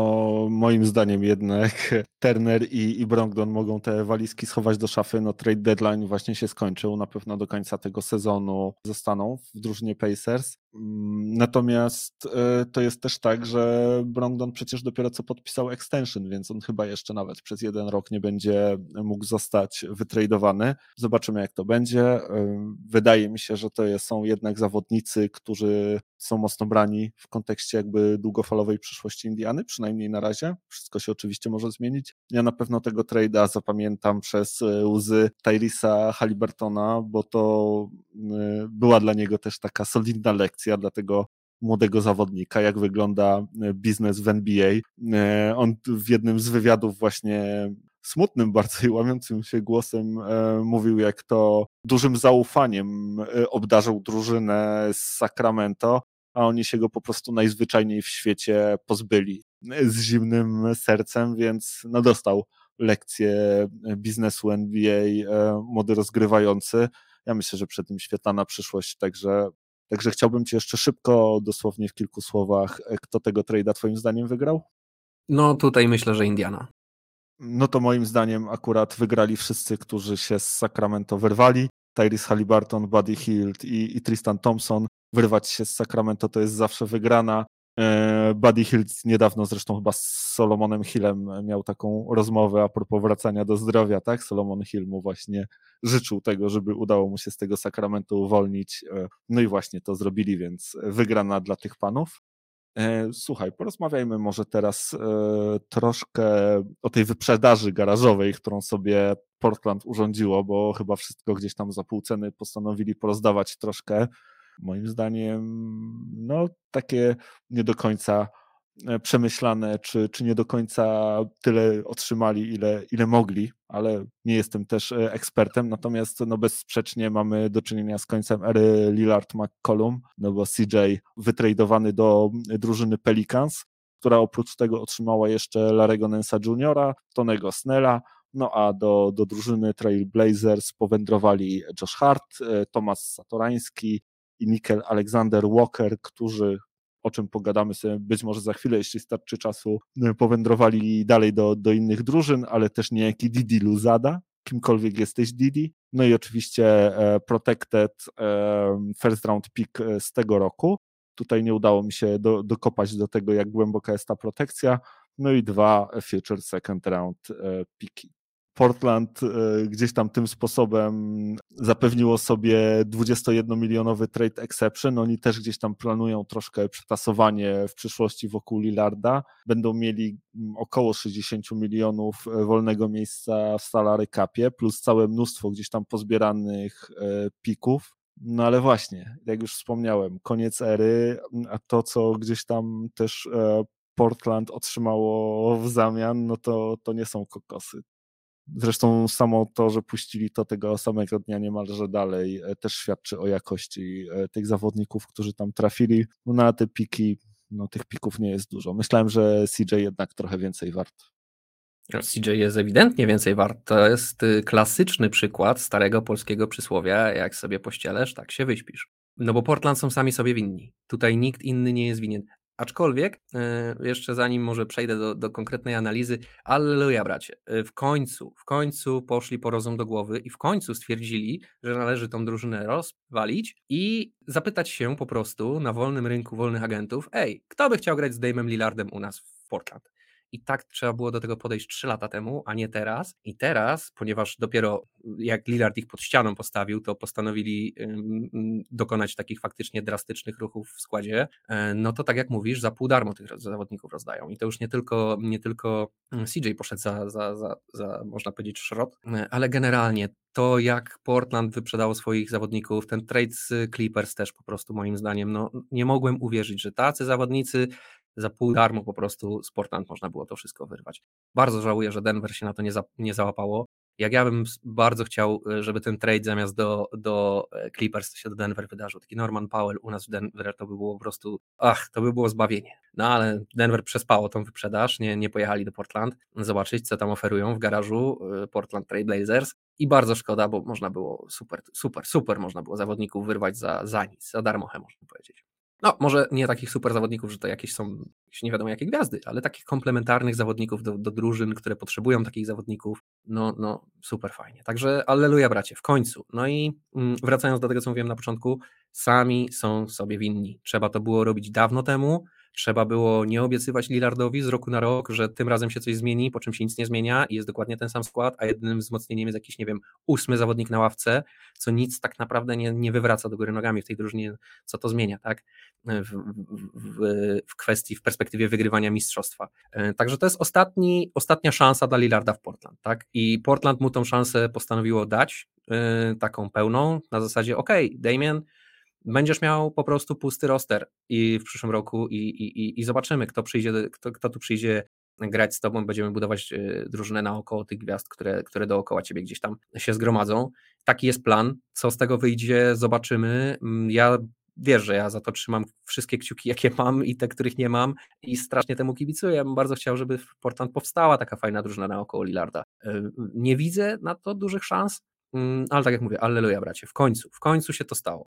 moim zdaniem jednak (laughs) Turner i, i Brogdon mogą te walizki schować do szafy. No trade deadline właśnie się skończył. Na pewno do końca tego sezonu zostaną w drużynie Pacers. Mm, natomiast e, to jest też tak, że Brogdon przecież dopiero co podpisał extension, więc on chyba jeszcze nawet przez jeden rok nie będzie mógł zostać wytradowany. Zobaczymy jak to będzie. E, wydaje mi się, że to są jednak zawodnicy, którzy są mocno brani w kontekście jakby długofalowej przyszłości Indiany, przynajmniej na razie. Wszystko się oczywiście może zmienić. Ja na pewno tego trade'a zapamiętam przez e, łzy Tyrisa Halliburtona, bo to była dla niego też taka solidna lekcja dla tego młodego zawodnika, jak wygląda e, biznes w NBA. E, on w jednym z wywiadów właśnie smutnym (laughs) bardzo i łamiącym się głosem e, mówił, jak to dużym zaufaniem obdarzył drużynę z Sacramento, a oni się go po prostu najzwyczajniej w świecie pozbyli z zimnym sercem, więc no dostał lekcję biznesu NBA młody rozgrywający. Ja myślę, że przed tym świetlana przyszłość, także Także chciałbym Cię jeszcze szybko, dosłownie w kilku słowach, kto tego trade'a Twoim zdaniem wygrał? No tutaj myślę, że Indiana. No to moim zdaniem akurat wygrali wszyscy, którzy się z Sacramento wyrwali. Tyrese Halliburton, Buddy Hield i, i Tristan Thompson. Wyrwać się z Sacramento to jest zawsze wygrana. E, Buddy Hield niedawno zresztą chyba z Solomonem Hillem miał taką rozmowę a propos wracania do zdrowia, tak? Solomon Hill mu właśnie życzył tego, żeby udało mu się z tego sakramentu uwolnić. E, no i właśnie to zrobili, więc wygrana dla tych panów. E, słuchaj, porozmawiajmy może teraz troszkę o tej wyprzedaży garażowej, którą sobie Portland urządziło, bo chyba wszystko gdzieś tam za pół ceny postanowili porozdawać troszkę. Moim zdaniem, no takie nie do końca E, przemyślane, czy, czy nie do końca tyle otrzymali, ile, ile mogli, ale nie jestem też e, ekspertem, natomiast no bezsprzecznie mamy do czynienia z końcem ery Lillard McCollum, no bo CJ wytradowany do drużyny Pelicans, która oprócz tego otrzymała jeszcze Larego Nansa Jr., Tonego Snella, no a do, do drużyny Trailblazers powędrowali Josh Hart, e, Tomasz Satorański i Nickel Alexander Walker, którzy o czym pogadamy sobie być może za chwilę, jeśli starczy czasu, y, powędrowali dalej do, do innych drużyn, ale też niejaki Didi Luzada, kimkolwiek jesteś Didi. No i oczywiście e, Protected e, First Round Pick e, z tego roku. Tutaj nie udało mi się do, dokopać do tego, jak głęboka jest ta protekcja. No i dwa Future Second Round Piki. Portland e, gdzieś tam tym sposobem zapewniło sobie 21-milionowy trade exception. Oni też gdzieś tam planują troszkę przetasowanie w przyszłości wokół Lillarda. Będą mieli mm, około 60 milionów e, wolnego miejsca w salary capie, plus całe mnóstwo gdzieś tam pozbieranych e, pików. No ale właśnie, jak już wspomniałem, koniec ery, a to co gdzieś tam też Portland otrzymało w zamian, no to, to nie są kokosy. Zresztą samo to, że puścili to tego samego dnia niemalże dalej, e, też świadczy o jakości e, tych zawodników, którzy tam trafili. No na te piki, no tych pików nie jest dużo. Myślałem, że CJ jednak trochę więcej wart. No, CJ jest ewidentnie więcej wart. To jest y, klasyczny przykład starego polskiego przysłowia, jak sobie pościelesz, tak się wyśpisz. No bo Portland są sami sobie winni. Tutaj nikt inny nie jest winien. Aczkolwiek, e, jeszcze zanim może przejdę do, do konkretnej analizy, alleluja bracie, e, w końcu, w końcu poszli po rozum do głowy i w końcu stwierdzili, że należy tą drużynę rozwalić i zapytać się po prostu na wolnym rynku wolnych agentów, ej, kto by chciał grać z Damem Lillardem u nas w Portland? I tak trzeba było do tego podejść 3 lata temu, a nie teraz. I teraz, ponieważ dopiero jak Lillard ich pod ścianą postawił, to postanowili dokonać takich faktycznie drastycznych ruchów w składzie, e, no to tak jak mówisz, za pół darmo tych zawodników rozdają. I to już nie tylko, nie tylko CJ poszedł za, za, za, za można powiedzieć, szrot, e, ale generalnie to, jak Portland wyprzedało swoich zawodników, ten trade z Clippers też po prostu moim zdaniem, no nie mogłem uwierzyć, że tacy zawodnicy za pół darmo po prostu z Portland można było to wszystko wyrwać. Bardzo żałuję, że Denver się na to nie, za, nie załapało. Jak ja bym bardzo chciał, e, żeby ten trade zamiast do, do e, Clippers się do Denver wydarzył. Taki Norman Powell u nas w Denver to by było po prostu, ach, to by było zbawienie. No ale Denver przespało tą wyprzedaż, nie, nie pojechali do Portland zobaczyć, co tam oferują w garażu e, Portland Trail Blazers. I bardzo szkoda, bo można było super, super, super można było zawodników wyrwać za, za nic, za darmo, można powiedzieć. No, może nie takich super zawodników, że to jakieś są nie wiadomo jakie gwiazdy, ale takich komplementarnych zawodników do, do drużyn, które potrzebują takich zawodników, no, no super fajnie. Także alleluja bracie, w końcu. No i mm, wracając do tego, co mówiłem na początku, sami są sobie winni. Trzeba to było robić dawno temu, Trzeba było nie obiecywać Lillardowi z roku na rok, że tym razem się coś zmieni, po czym się nic nie zmienia i jest dokładnie ten sam skład, a jedynym wzmocnieniem jest jakiś, nie wiem, ósmy zawodnik na ławce, co nic tak naprawdę nie, nie wywraca do góry nogami w tej drużynie, co to zmienia, tak? W, w, w kwestii, w perspektywie wygrywania mistrzostwa. E, także to jest ostatni, ostatnia szansa dla Lillarda w Portland, tak? I Portland mu tą szansę postanowiło dać, yy, taką pełną, na zasadzie, ok, Damien, będziesz miał po prostu pusty roster i w przyszłym roku i, i, i zobaczymy, kto przyjdzie, kto, kto tu przyjdzie grać z tobą, będziemy budować y, drużynę naokoło tych gwiazd, które, które dookoła ciebie gdzieś tam się zgromadzą. Taki jest plan. Co z tego wyjdzie, zobaczymy. Mm, ja wiesz, że ja za to trzymam wszystkie kciuki, jakie mam i te, których nie mam i strasznie temu kibicuję. Ja bym bardzo chciał, żeby w Portland powstała taka fajna drużyna naokoło Lillarda. Y, nie widzę na to dużych szans, mm, ale tak jak mówię, alleluja bracie, w końcu, w końcu się to stało.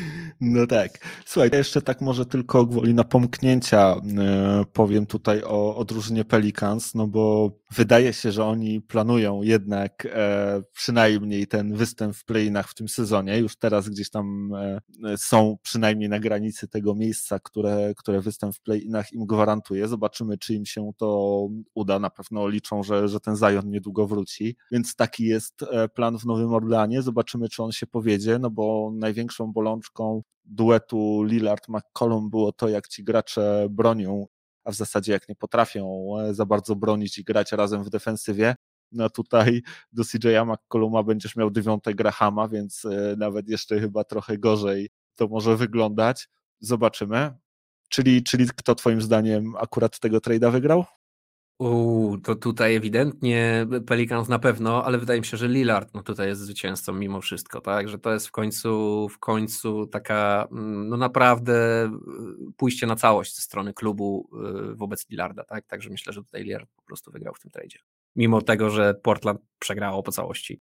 No tak. Słuchaj, jeszcze tak może tylko gwoli napomknięcia e, powiem tutaj o, o drużynie Pelicans, no bo wydaje się, że oni planują jednak e, przynajmniej ten występ w playinach w tym sezonie. Już teraz gdzieś tam e, są przynajmniej na granicy tego miejsca, które, które występ w playinach im gwarantuje. Zobaczymy, czy im się to uda. Na pewno liczą, że, że ten Zion niedługo wróci. Więc taki jest plan w Nowym Orleanie. Zobaczymy, czy on się powiedzie, no bo największą bolączką duetu Lillard-McCollum było to, jak ci gracze bronią, a w zasadzie jak nie potrafią e, za bardzo bronić i grać razem w defensywie, no tutaj do CJ'a McColluma będziesz miał dziewiąte Grahama, więc e, nawet jeszcze chyba trochę gorzej to może wyglądać. Zobaczymy. Czyli, czyli kto twoim zdaniem akurat tego trade'a wygrał? Uuu, to tutaj ewidentnie Pelicans na pewno, ale wydaje mi się, że Lillard no tutaj jest zwycięzcą mimo wszystko, tak? Że to jest w końcu, w końcu taka mm, no naprawdę y, pójście na całość ze strony klubu y, wobec Lillarda, tak? Także myślę, że tutaj Lillard po prostu wygrał w tym tradzie. Mimo tego, że Portland przegrało po całości.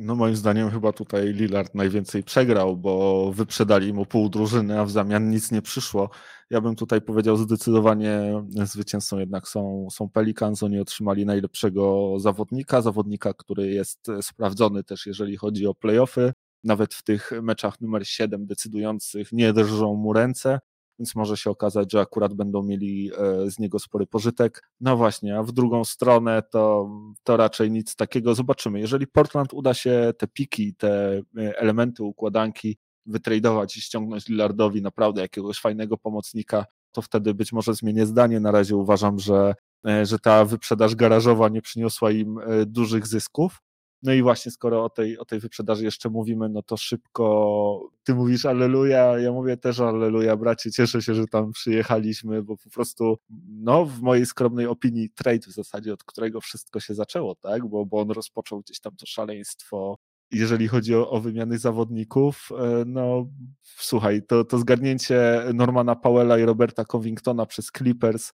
No moim zdaniem chyba tutaj Lillard najwięcej przegrał, bo wyprzedali mu pół drużyny, a w zamian nic nie przyszło. Ja bym tutaj powiedział zdecydowanie zwycięzcą jednak są, są Pelicans. Oni otrzymali najlepszego zawodnika, zawodnika, który jest sprawdzony też jeżeli chodzi o playoffy. Nawet w tych meczach numer 7 decydujących nie drżą mu ręce więc może się okazać, że akurat będą mieli e, z niego spory pożytek. No właśnie, a w drugą stronę to, to raczej nic takiego. Zobaczymy. Jeżeli Portland uda się te piki, te e, elementy układanki wytradować i ściągnąć Lillardowi naprawdę jakiegoś fajnego pomocnika, to wtedy być może zmienię zdanie. Na razie uważam, że, e, że ta wyprzedaż garażowa nie przyniosła im dużych zysków. No i właśnie skoro o tej, o tej wyprzedaży jeszcze mówimy, no to szybko ty mówisz Alleluja, ja mówię też Alleluja, bracie, cieszę się, że tam przyjechaliśmy, bo po prostu, no w mojej skromnej opinii trade w zasadzie, od którego wszystko się zaczęło, tak, bo, bo on rozpoczął gdzieś tam to szaleństwo. Jeżeli chodzi o, o wymiany zawodników, e, no słuchaj, to, to zgarnięcie Normana Powella i Roberta Covingtona przez Clippers,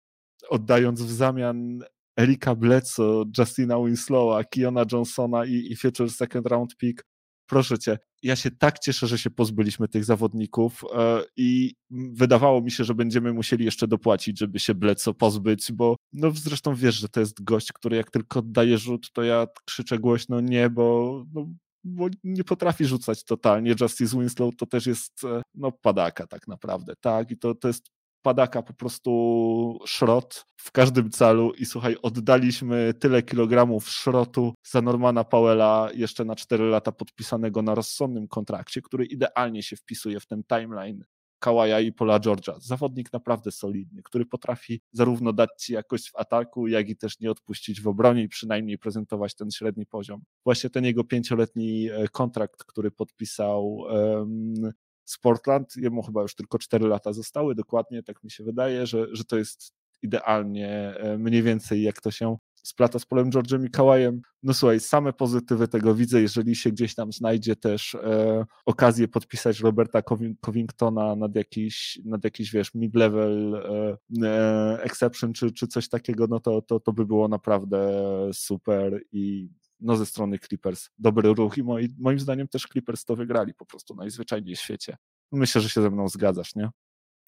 oddając w zamian Erika Bledsoe, Justina Winslowa, Kiona Johnsona i, i future second round pick. Proszę cię, ja się tak cieszę, że się pozbyliśmy tych zawodników e, i wydawało mi się, że będziemy musieli jeszcze dopłacić, żeby się Bledsoe pozbyć, bo no zresztą wiesz, że to jest gość, który jak tylko oddaje rzut, to ja krzyczę głośno nie, bo, no, bo nie potrafi rzucać totalnie. Justice Winslow to też jest e, no padaka tak naprawdę, tak? I to, to jest padaka po prostu szrot w każdym celu i słuchaj, oddaliśmy tyle kilogramów szrotu za Normana Powella jeszcze na 4 lata podpisanego na rozsądnym kontrakcie, który idealnie się wpisuje w ten timeline Kawaja i Pola Georgia. Zawodnik naprawdę solidny, który potrafi zarówno dać ci jakość w ataku, jak i też nie odpuścić w obronie i przynajmniej prezentować ten średni poziom. Właśnie ten jego pięcioletni e, kontrakt, który podpisał um, Sportland, jemu chyba już tylko 4 lata zostały, dokładnie tak mi się wydaje, że, że to jest idealnie e, mniej więcej jak to się splata z Polem George'em i Kałajem. No słuchaj, same pozytywy tego widzę, jeżeli się gdzieś tam znajdzie też e, okazję podpisać Roberta Covingtona nad jakiś, nad jakiś wiesz, mid-level e, e, exception czy, czy coś takiego, no to, to, to by było naprawdę super i no ze strony Clippers dobry ruch i moi, moim zdaniem też Clippers to wygrali po prostu najzwyczajniej w świecie. Myślę, że się ze mną zgadzasz, nie?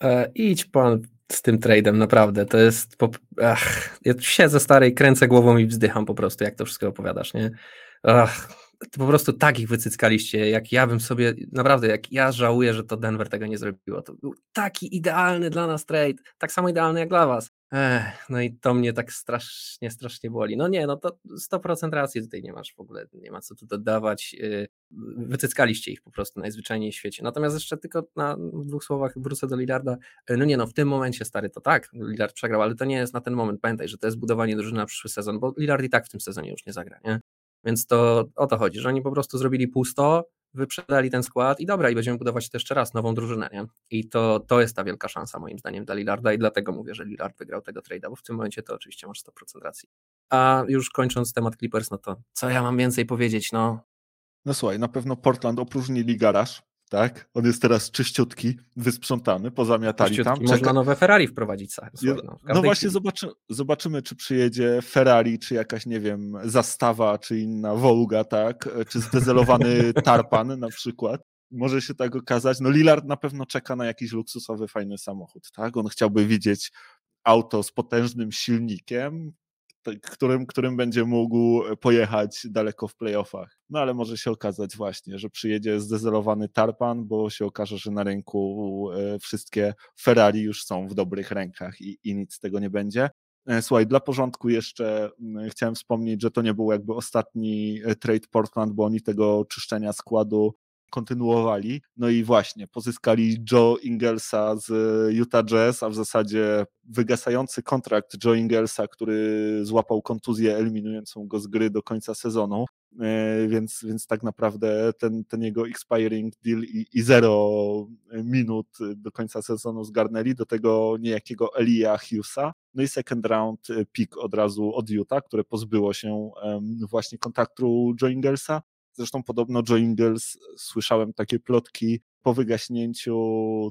E, idź pan z tym tradem, naprawdę. To jest. Po... Ach, ja siedzę stary i kręcę głową i wzdycham po prostu, jak to wszystko opowiadasz, nie? Ach, to po prostu tak ich wycyckaliście, jak ja bym sobie, naprawdę, jak ja żałuję, że to Denver tego nie zrobiło. To był taki idealny dla nas trade, tak samo idealny jak dla was. Ech, no i to mnie tak strasznie, strasznie boli. No nie, no to 100% racji tutaj nie masz w ogóle, nie ma co tu dodawać. Y, wycyckaliście ich po prostu najzwyczajniej w świecie. Natomiast jeszcze tylko na dwóch słowach wrócę do Lillarda. Y, no nie, no w tym momencie stary to tak, Lillard przegrał, ale to nie jest na ten moment. Pamiętaj, że to jest budowanie drużyny na przyszły sezon, bo Lillard i tak w tym sezonie już nie zagra, nie? Więc to o to chodzi, że oni po prostu zrobili pusto, wyprzedali ten skład i dobra, i będziemy budować jeszcze raz, nową drużynę, nie? I to, to jest ta wielka szansa moim zdaniem dla Lillarda i dlatego mówię, że Lillard wygrał tego trade'a, bo w tym momencie to oczywiście masz 100% racji. A już kończąc temat Clippers, no to co ja mam więcej powiedzieć, no no słuchaj, na pewno Portland opróżnili garaż, tak? On jest teraz czyściutki, wysprzątany, pozamiatali tam. Można Czeka... nowe Ferrari wprowadzić. Słuchaj, no, no właśnie zobaczy, zobaczymy, czy przyjedzie Ferrari, czy jakaś, nie wiem, zastawa, czy inna Volga, tak? Czy zdezelowany (laughs) tarpan na przykład. Może się tak okazać. No Lillard na pewno czeka na jakiś luksusowy, fajny samochód, tak? On chciałby widzieć auto z potężnym silnikiem, którym, którym będzie mógł pojechać daleko w playoffach. No ale może się okazać właśnie, że przyjedzie zdezelowany tarpan, bo się okaże, że na rynku e, wszystkie Ferrari już są w dobrych rękach i, i nic z tego nie będzie. E, słuchaj, dla porządku jeszcze chciałem wspomnieć, że to nie był jakby ostatni e, trade Portland, bo oni tego czyszczenia składu kontynuowali. No i właśnie, pozyskali Joe Ingelsa z Utah Jazz, a w zasadzie wygasający kontrakt Joe Ingelsa, który złapał kontuzję eliminującą go z gry do końca sezonu. E, więc, więc tak naprawdę ten, ten jego expiring deal i, i zero minut do końca sezonu zgarnęli, do tego niejakiego Elia Hughesa, no i second round pick od razu od Utah, które pozbyło się właśnie kontraktu Joe Ingelsa. Zresztą podobno Joe Ingles, słyszałem takie plotki, po wygaśnięciu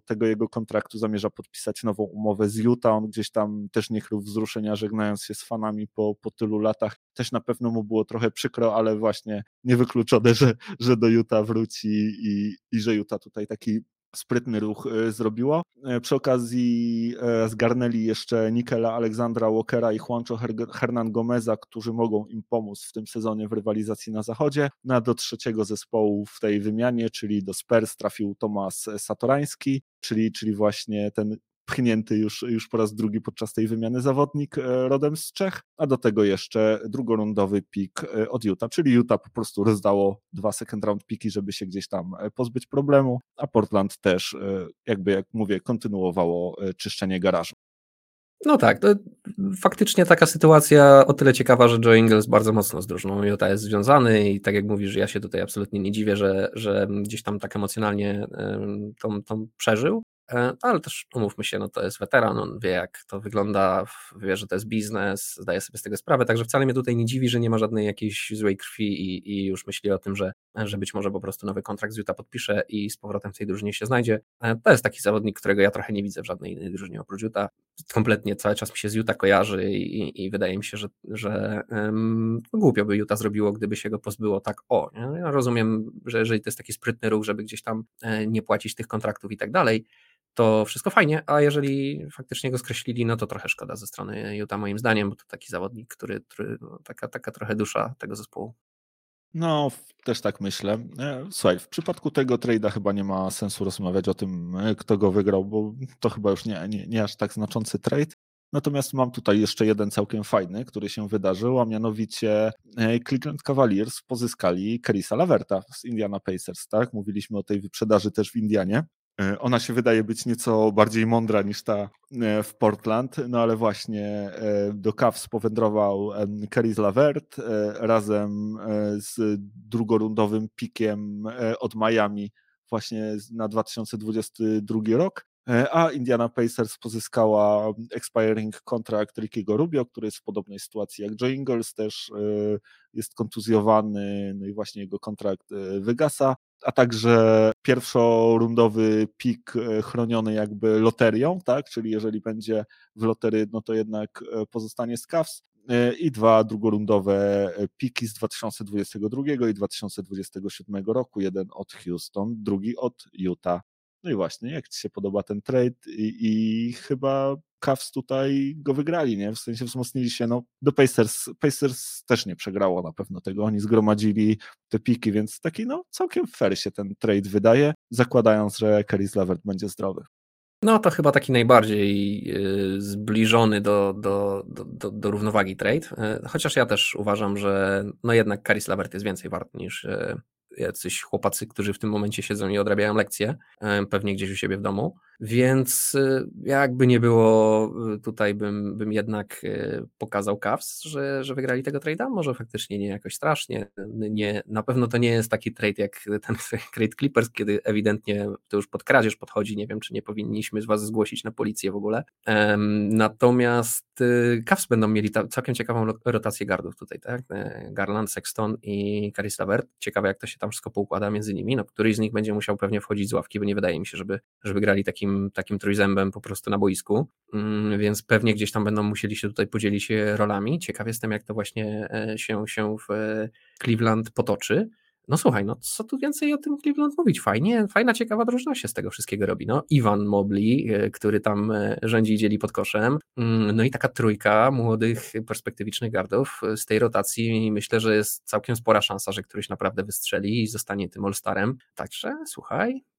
tego jego kontraktu zamierza podpisać nową umowę z Utah. On gdzieś tam też nie chrył wzruszenia, żegnając się z fanami po, po tylu latach. Też na pewno mu było trochę przykro, ale właśnie niewykluczone, że, że do Utah wróci i, i że Utah tutaj taki sprytny ruch e, zrobiło. E, przy okazji e, zgarnęli jeszcze Nikela Aleksandra Walkera i Juancho Hernan Gomeza, którzy mogą im pomóc w tym sezonie w rywalizacji na zachodzie. No, a do trzeciego zespołu w tej wymianie, czyli do Spurs trafił Tomasz Satorański, czyli, czyli właśnie ten pchnięty już, już po raz drugi podczas tej wymiany zawodnik e, rodem z Czech, a do tego jeszcze drugorundowy pik e, od Utah, czyli Utah po prostu rozdało dwa second round piki, żeby się gdzieś tam e, pozbyć problemu, a Portland też, jakby jak mówię, kontynuowało czyszczenie garażu. No tak, to faktycznie taka sytuacja o tyle ciekawa, że Joe Ingles bardzo mocno z drużyną Utah jest związany i tak jak mówisz, ja się tutaj absolutnie nie dziwię, że, że gdzieś tam tak emocjonalnie tą, tą przeżył. E, ale też umówmy się, no to jest weteran, on wie jak to wygląda, wie, że to jest biznes, zdaje sobie z tego sprawę, także wcale mnie tutaj nie dziwi, że nie ma żadnej jakiejś złej krwi i, i już myśli o tym, że, że być może po prostu nowy kontrakt z Utah podpisze i z powrotem w tej drużynie się znajdzie. E, to jest taki zawodnik, którego ja trochę nie widzę w żadnej innej drużynie oprócz Utah. Kompletnie cały czas mi się z Utah kojarzy i, i wydaje mi się, że, że um, głupio by Utah zrobiło, gdyby się go pozbyło tak o. Nie? Ja rozumiem, że jeżeli to jest taki sprytny ruch, żeby gdzieś tam e, nie płacić tych kontraktów i tak dalej, to wszystko fajnie, a jeżeli faktycznie go skreślili, no to trochę szkoda ze strony Utah moim zdaniem, bo to taki zawodnik, który, który no, taka, taka trochę dusza tego zespołu. No, też tak myślę. E, słuchaj, w przypadku tego trade'a chyba nie ma sensu rozmawiać o tym, e, kto go wygrał, bo to chyba już nie, nie, nie aż tak znaczący trade. Natomiast mam tutaj jeszcze jeden całkiem fajny, który się wydarzył, a mianowicie e, Cleveland Cavaliers pozyskali Kerisa Laverta z Indiana Pacers, tak? Mówiliśmy o tej wyprzedaży też w Indianie. E, ona się wydaje być nieco bardziej mądra niż ta e, w Portland, no ale właśnie e, do Cavs powędrował Keris Lavert razem z drugorundowym pikiem od Miami właśnie na 2022 rok. A Indiana Pacers pozyskała expiring contract Rickiego Rubio, który jest w podobnej sytuacji jak Joe Ingles, też jest kontuzjowany, no i właśnie jego kontrakt wygasa a także pierwszorundowy pik e, chroniony jakby loterią, tak? czyli jeżeli będzie w lotery, no to jednak e, pozostanie z Cavs e, i dwa drugorundowe piki z 2022 i 2027 roku, jeden od Houston, drugi od Utah. No i właśnie, jak Ci się podoba ten trade i, i chyba Cavs tutaj go wygrali, nie? W sensie wzmocnili się, no do Pacers, Pacers też nie przegrało na pewno tego, oni zgromadzili te piki, więc taki no całkiem fair się ten trade wydaje, zakładając, że Caris Levert będzie zdrowy. No to chyba taki najbardziej y, zbliżony do, do, do, do, równowagi trade, y, chociaż ja też uważam, że no jednak Caris Levert jest więcej wart niż y, jacyś chłopacy, którzy w tym momencie siedzą i odrabiają lekcje, pewnie gdzieś u siebie w domu. Więc y, jakby nie było, y, tutaj bym, bym jednak y, pokazał Cavs, że, że wygrali tego trade'a. Może faktycznie nie jakoś strasznie. Nie, na pewno to nie jest taki trade jak ten (laughs) trade Clippers, kiedy ewidentnie to już pod kradzież podchodzi. Nie wiem, czy nie powinniśmy z Was zgłosić na policję w ogóle. Natomiast Cavs będą mieli całkiem ciekawą rotację gardów tutaj, tak? E, Garland, Sexton i Caris Lavert. Ciekawe, jak to się tam wszystko poukłada między nimi. No, któryś z nich będzie musiał pewnie wchodzić z ławki, bo nie wydaje mi się, żeby, żeby grali takim takim, trójzębem po prostu na boisku, mm, więc pewnie gdzieś tam będą musieli się tutaj podzielić e, rolami. Ciekaw jestem, jak to właśnie e, się, się w e, Cleveland potoczy. No słuchaj, no co tu więcej o tym Cleveland mówić? Fajnie, fajna, ciekawa drużyna się z tego wszystkiego robi. No, Iwan Mobley, który tam rządzi i dzieli pod koszem. Mm, no i taka trójka młodych, perspektywicznych gardów z tej rotacji myślę, że jest całkiem spora szansa, że któryś naprawdę wystrzeli i zostanie tym All-Starem. Także słuchaj, E,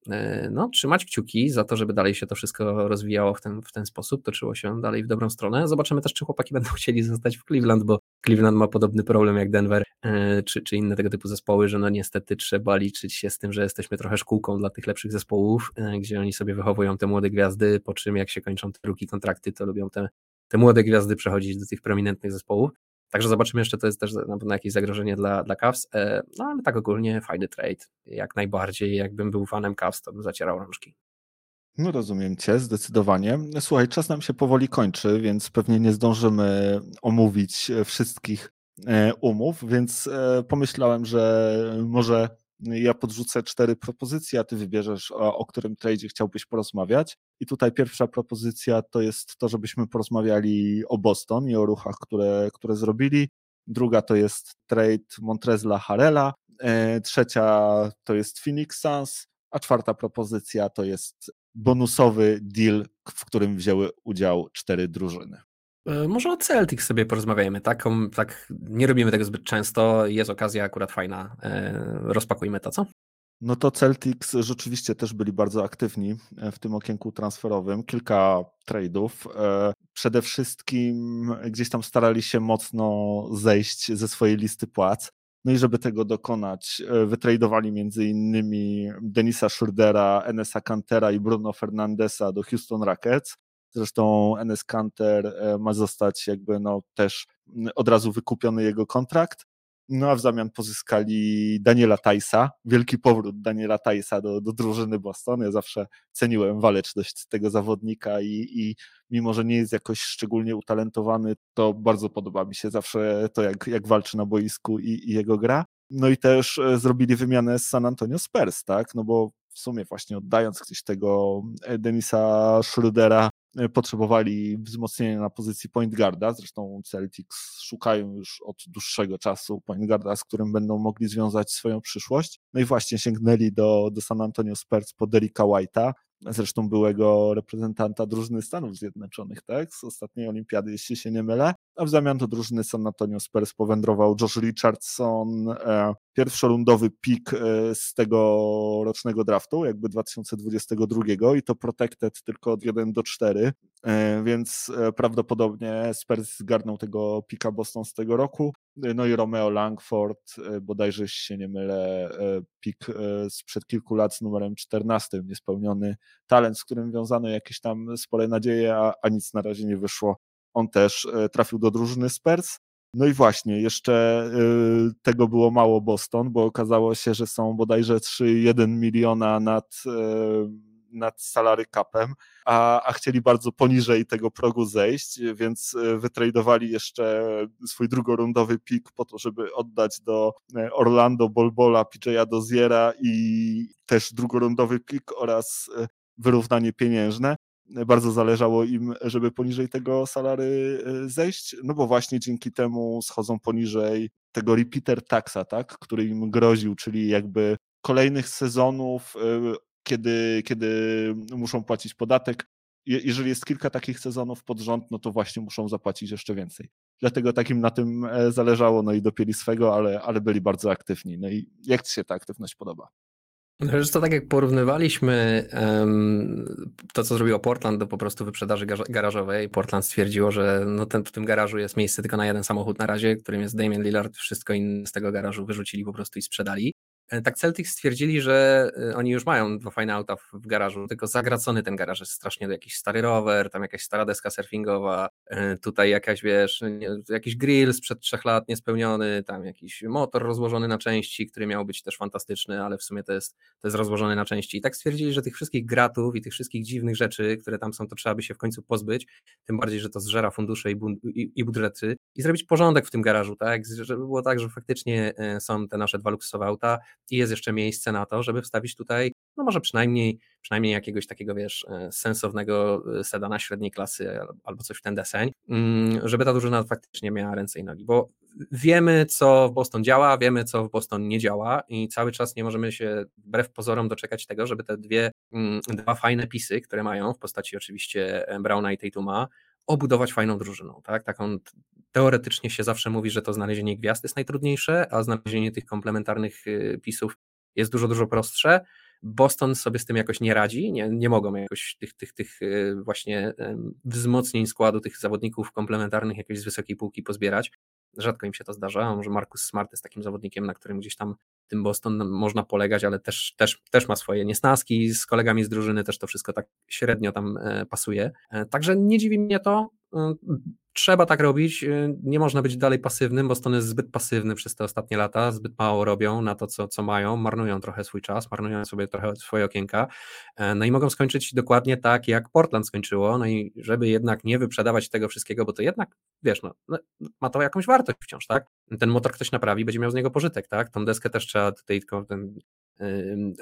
no, trzymać kciuki za to, żeby dalej się to wszystko rozwijało w ten, w ten sposób, toczyło się dalej w dobrą stronę. Zobaczymy też, czy chłopaki będą (laughs) chcieli zostać w Cleveland, bo Cleveland ma podobny problem jak Denver, e, czy, czy inne tego typu zespoły, że no niestety trzeba liczyć się z tym, że jesteśmy trochę szkółką dla tych lepszych zespołów, e, gdzie oni sobie wychowują te młode gwiazdy, po czym jak się kończą te drugi kontrakty, to lubią te, te młode gwiazdy przechodzić do tych prominentnych zespołów. Także zobaczymy jeszcze, to jest też na pewno jakieś zagrożenie dla, dla Cavs, e, no ale tak ogólnie fajny trade, jak najbardziej, jakbym był fanem Cavs, to bym zacierał rączki. No rozumiem Cię, zdecydowanie. Słuchaj, czas nam się powoli kończy, więc pewnie nie zdążymy omówić wszystkich e, umów, więc e, pomyślałem, że może ja podrzucę cztery propozycje, a ty wybierzesz, o, o którym tradzie chciałbyś porozmawiać. I tutaj pierwsza propozycja to jest to, żebyśmy porozmawiali o Boston i o ruchach, które, które zrobili. Druga to jest trade Montrezla Harela. E, trzecia to jest Phoenix Suns, a czwarta propozycja to jest bonusowy deal, w którym wzięły udział cztery drużyny. E, może o Celtics sobie porozmawiajmy. Taką, tak, nie robimy tego zbyt często. Jest okazja akurat fajna. E, rozpakujmy to, co? No to Celtics rzeczywiście też byli bardzo aktywni e, w tym okienku transferowym. Kilka trade'ów. Przede wszystkim gdzieś tam starali się mocno zejść ze swojej listy płac. No i żeby tego dokonać, wytradowali między innymi Denisa Schurdera, Enesa Cantera i Bruno Fernandesa do Houston Rockets. Zresztą Enes Kanter e, ma zostać jakby no też od razu wykupiony jego kontrakt. No a w zamian pozyskali Daniela Tajsa, wielki powrót Daniela Tajsa do, do drużyny Boston. Ja zawsze ceniłem waleczność tego zawodnika i, i mimo, że nie jest jakoś szczególnie utalentowany, to bardzo podoba mi się zawsze to, jak, jak walczy na boisku i, i jego gra. No i też e, zrobili wymianę z San Antonio Spurs, tak? No bo w sumie właśnie oddając gdzieś tego e, Denisa Schrödera E, potrzebowali wzmocnienia na pozycji point guarda, zresztą Celtics szukają już od dłuższego czasu point guarda, z którym będą mogli związać swoją przyszłość. No i właśnie sięgnęli do, do San Antonio Spurs po Derricka White'a, zresztą byłego reprezentanta drużyny Stanów Zjednoczonych, tak, z ostatniej olimpiady, jeśli się nie mylę, a w zamian do drużyny San Antonio Spurs powędrował Josh Richardson, e, pierwszorundowy pik e, z tego rocznego draftu, jakby 2022 i to protected tylko od 1 do 4, e, więc prawdopodobnie Spurs zgarnął tego pika Boston z tego roku, no i Romeo Langford, bodajże się nie mylę, pik sprzed kilku lat z numerem 14, niespełniony talent, z którym wiązano jakieś tam spore nadzieje, a, a nic na razie nie wyszło. On też trafił do drużyny Spurs. No i właśnie, jeszcze tego było mało Boston, bo okazało się, że są bodajże 3,1 miliona nad nad salary capem, a, a chcieli bardzo poniżej tego progu zejść, więc e, wytradowali jeszcze swój drugorundowy pik po to, żeby oddać do e, Orlando Bolbola, PJ'a Doziera i też drugorundowy pik oraz e, wyrównanie pieniężne bardzo zależało im, żeby poniżej tego salary zejść, no bo właśnie dzięki temu schodzą poniżej tego repeater taxa, tak, który im groził, czyli jakby kolejnych sezonów kiedy, kiedy muszą płacić podatek. Jeżeli jest kilka takich sezonów pod rząd, no to właśnie muszą zapłacić jeszcze więcej. Dlatego takim na tym e, zależało, no i dopięli swego, ale, ale byli bardzo aktywni. No i jak Ci się ta aktywność podoba? No, to tak jak porównywaliśmy um, to, co zrobiło Portland do po prostu wyprzedaży garażowej, Portland stwierdziło, że no ten, w tym garażu jest miejsce tylko na jeden samochód na razie, którym jest Damian Lillard, wszystko inne z tego garażu wyrzucili po prostu i sprzedali. E, tak Celtics stwierdzili, że e, oni już mają dwa fajne auta w garażu, tylko zagracony ten garaż jest strasznie, jakiś stary rower, tam jakaś stara deska surfingowa, e, tutaj jakaś, wiesz, jakiś grill sprzed trzech lat niespełniony, tam jakiś motor rozłożony na części, który miał być też fantastyczny, ale w sumie to jest, to jest rozłożony na części. I tak stwierdzili, że tych wszystkich gratów i tych wszystkich dziwnych rzeczy, które tam są, to trzeba by się w końcu pozbyć, tym bardziej, że to zżera fundusze i, i, i budżety. I zrobić porządek w tym garażu, tak, żeby było tak, że faktycznie są te nasze dwa luksusowe auta, i jest jeszcze miejsce na to, żeby wstawić tutaj, no może przynajmniej, przynajmniej jakiegoś takiego, wiesz, e, sensownego e, sedana średniej klasy albo coś w ten deseń, mm, żeby ta drużyna faktycznie miała ręce i nogi, bo wiemy, co w Boston działa, wiemy, co w Boston nie działa i cały czas nie możemy się wbrew pozorom doczekać tego, żeby te dwie, mm, dwa fajne pisy, które mają w postaci oczywiście Browna i Tatuma, obudować fajną drużyną, tak? Taką teoretycznie się zawsze mówi, że to znalezienie gwiazd jest najtrudniejsze, a znalezienie tych komplementarnych y, pisów jest dużo, dużo prostsze. Boston sobie z tym jakoś nie radzi, nie, nie mogą jakoś tych, tych, tych y, właśnie wzmocnień składu tych zawodników komplementarnych jakiejś z wysokiej półki pozbierać. Rzadko im się to zdarza, może Markus Smart jest takim zawodnikiem, na którym gdzieś tam tym Boston można polegać, ale też, też, też ma swoje niesnaski z kolegami z drużyny, też to wszystko tak średnio tam e, pasuje. E, także nie dziwi mnie to. E, trzeba tak robić, nie można być dalej pasywnym, Boston jest zbyt pasywny przez te ostatnie lata, zbyt mało robią na to, co, co mają, marnują trochę swój czas, marnują sobie trochę swoje okienka, no i mogą skończyć dokładnie tak, jak Portland skończyło, no i żeby jednak nie wyprzedawać tego wszystkiego, bo to jednak, wiesz, no, no ma to jakąś wartość wciąż, tak? Ten motor ktoś naprawi, będzie miał z niego pożytek, tak? Tą deskę też trzeba tutaj tylko ten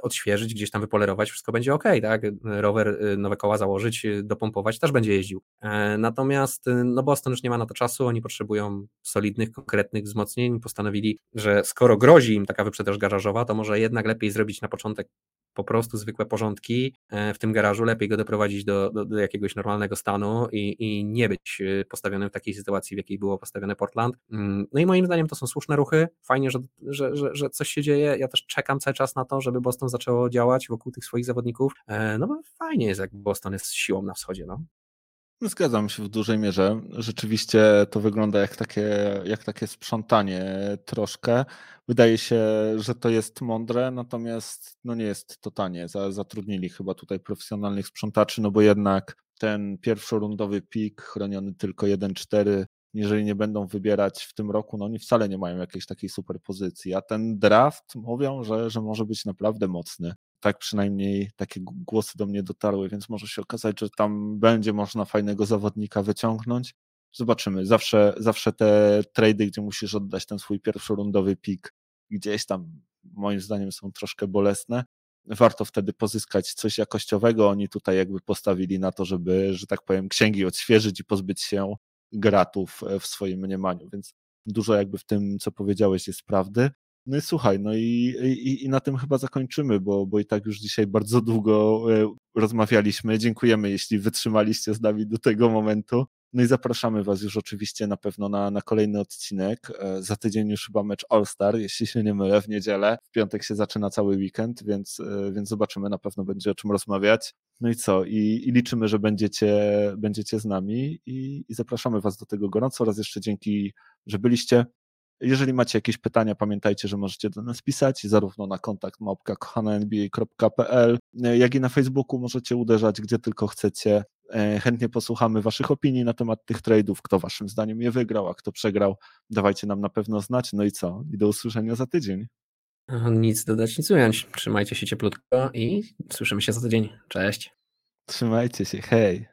odświeżyć, gdzieś tam wypolerować, wszystko będzie ok, tak? Rower, y, nowe koła założyć, y, dopompować, też będzie jeździł. E, natomiast y, no Boston już nie ma na to czasu, oni potrzebują solidnych, konkretnych wzmocnień. Postanowili, że skoro grozi im taka wyprzedaż garażowa, to może jednak lepiej zrobić na początek po prostu zwykłe porządki e, w tym garażu, lepiej go doprowadzić do, do, do jakiegoś normalnego stanu i, i, nie być e, postawionym w takiej sytuacji, w jakiej było postawione Portland. Mm, no i moim zdaniem to są słuszne ruchy, fajnie, że, że, że, że coś się dzieje, ja też czekam cały czas na to, żeby Boston zaczęło działać wokół tych swoich zawodników, e, no bo fajnie jest, jak Boston jest siłą na wschodzie, no. No, zgadzam się w dużej mierze. Rzeczywiście to wygląda jak takie, jak takie sprzątanie troszkę. Wydaje się, że to jest mądre, natomiast no nie jest to tanie. Zatrudnili chyba tutaj profesjonalnych sprzątaczy, no bo jednak ten pierwszorundowy pik chroniony tylko 1-4, jeżeli nie będą wybierać w tym roku, no oni wcale nie mają jakiejś takiej super pozycji, a ten draft mówią, że, że może być naprawdę mocny tak przynajmniej takie głosy do mnie dotarły, więc może się okazać, że tam będzie można fajnego zawodnika wyciągnąć. Zobaczymy. Zawsze, zawsze te trady, gdzie musisz oddać ten swój pierwszorundowy pik, gdzieś tam moim zdaniem są troszkę bolesne. Warto wtedy pozyskać coś jakościowego. Oni tutaj jakby postawili na to, żeby, że tak powiem, księgi odświeżyć i pozbyć się gratów w swoim mniemaniu, więc dużo jakby w tym, co powiedziałeś, jest prawdy. No i słuchaj, no i, i, i na tym chyba zakończymy, bo, bo i tak już dzisiaj bardzo długo e, rozmawialiśmy. Dziękujemy, jeśli wytrzymaliście z nami do tego momentu. No i zapraszamy Was już oczywiście na pewno na, na kolejny odcinek. E, za tydzień już chyba mecz All-Star, jeśli się nie mylę, w niedzielę. W piątek się zaczyna cały weekend, więc, e, więc zobaczymy, na pewno będzie o czym rozmawiać. No i co? I, i liczymy, że będziecie, będziecie z nami i, i zapraszamy Was do tego gorąco. Raz jeszcze dzięki, że byliście. Jeżeli macie jakieś pytania, pamiętajcie, że możecie do nas pisać zarówno na kontakt jak i na Facebooku możecie uderzać, gdzie tylko chcecie. E, chętnie posłuchamy Waszych opinii na temat tych trade'ów, kto Waszym zdaniem je wygrał, a kto przegrał. Dawajcie nam na pewno znać. No i co? I do usłyszenia za tydzień. Nic dodać, nic ująć. Trzymajcie się cieplutko i słyszymy się za tydzień. Cześć. Trzymajcie się, hej.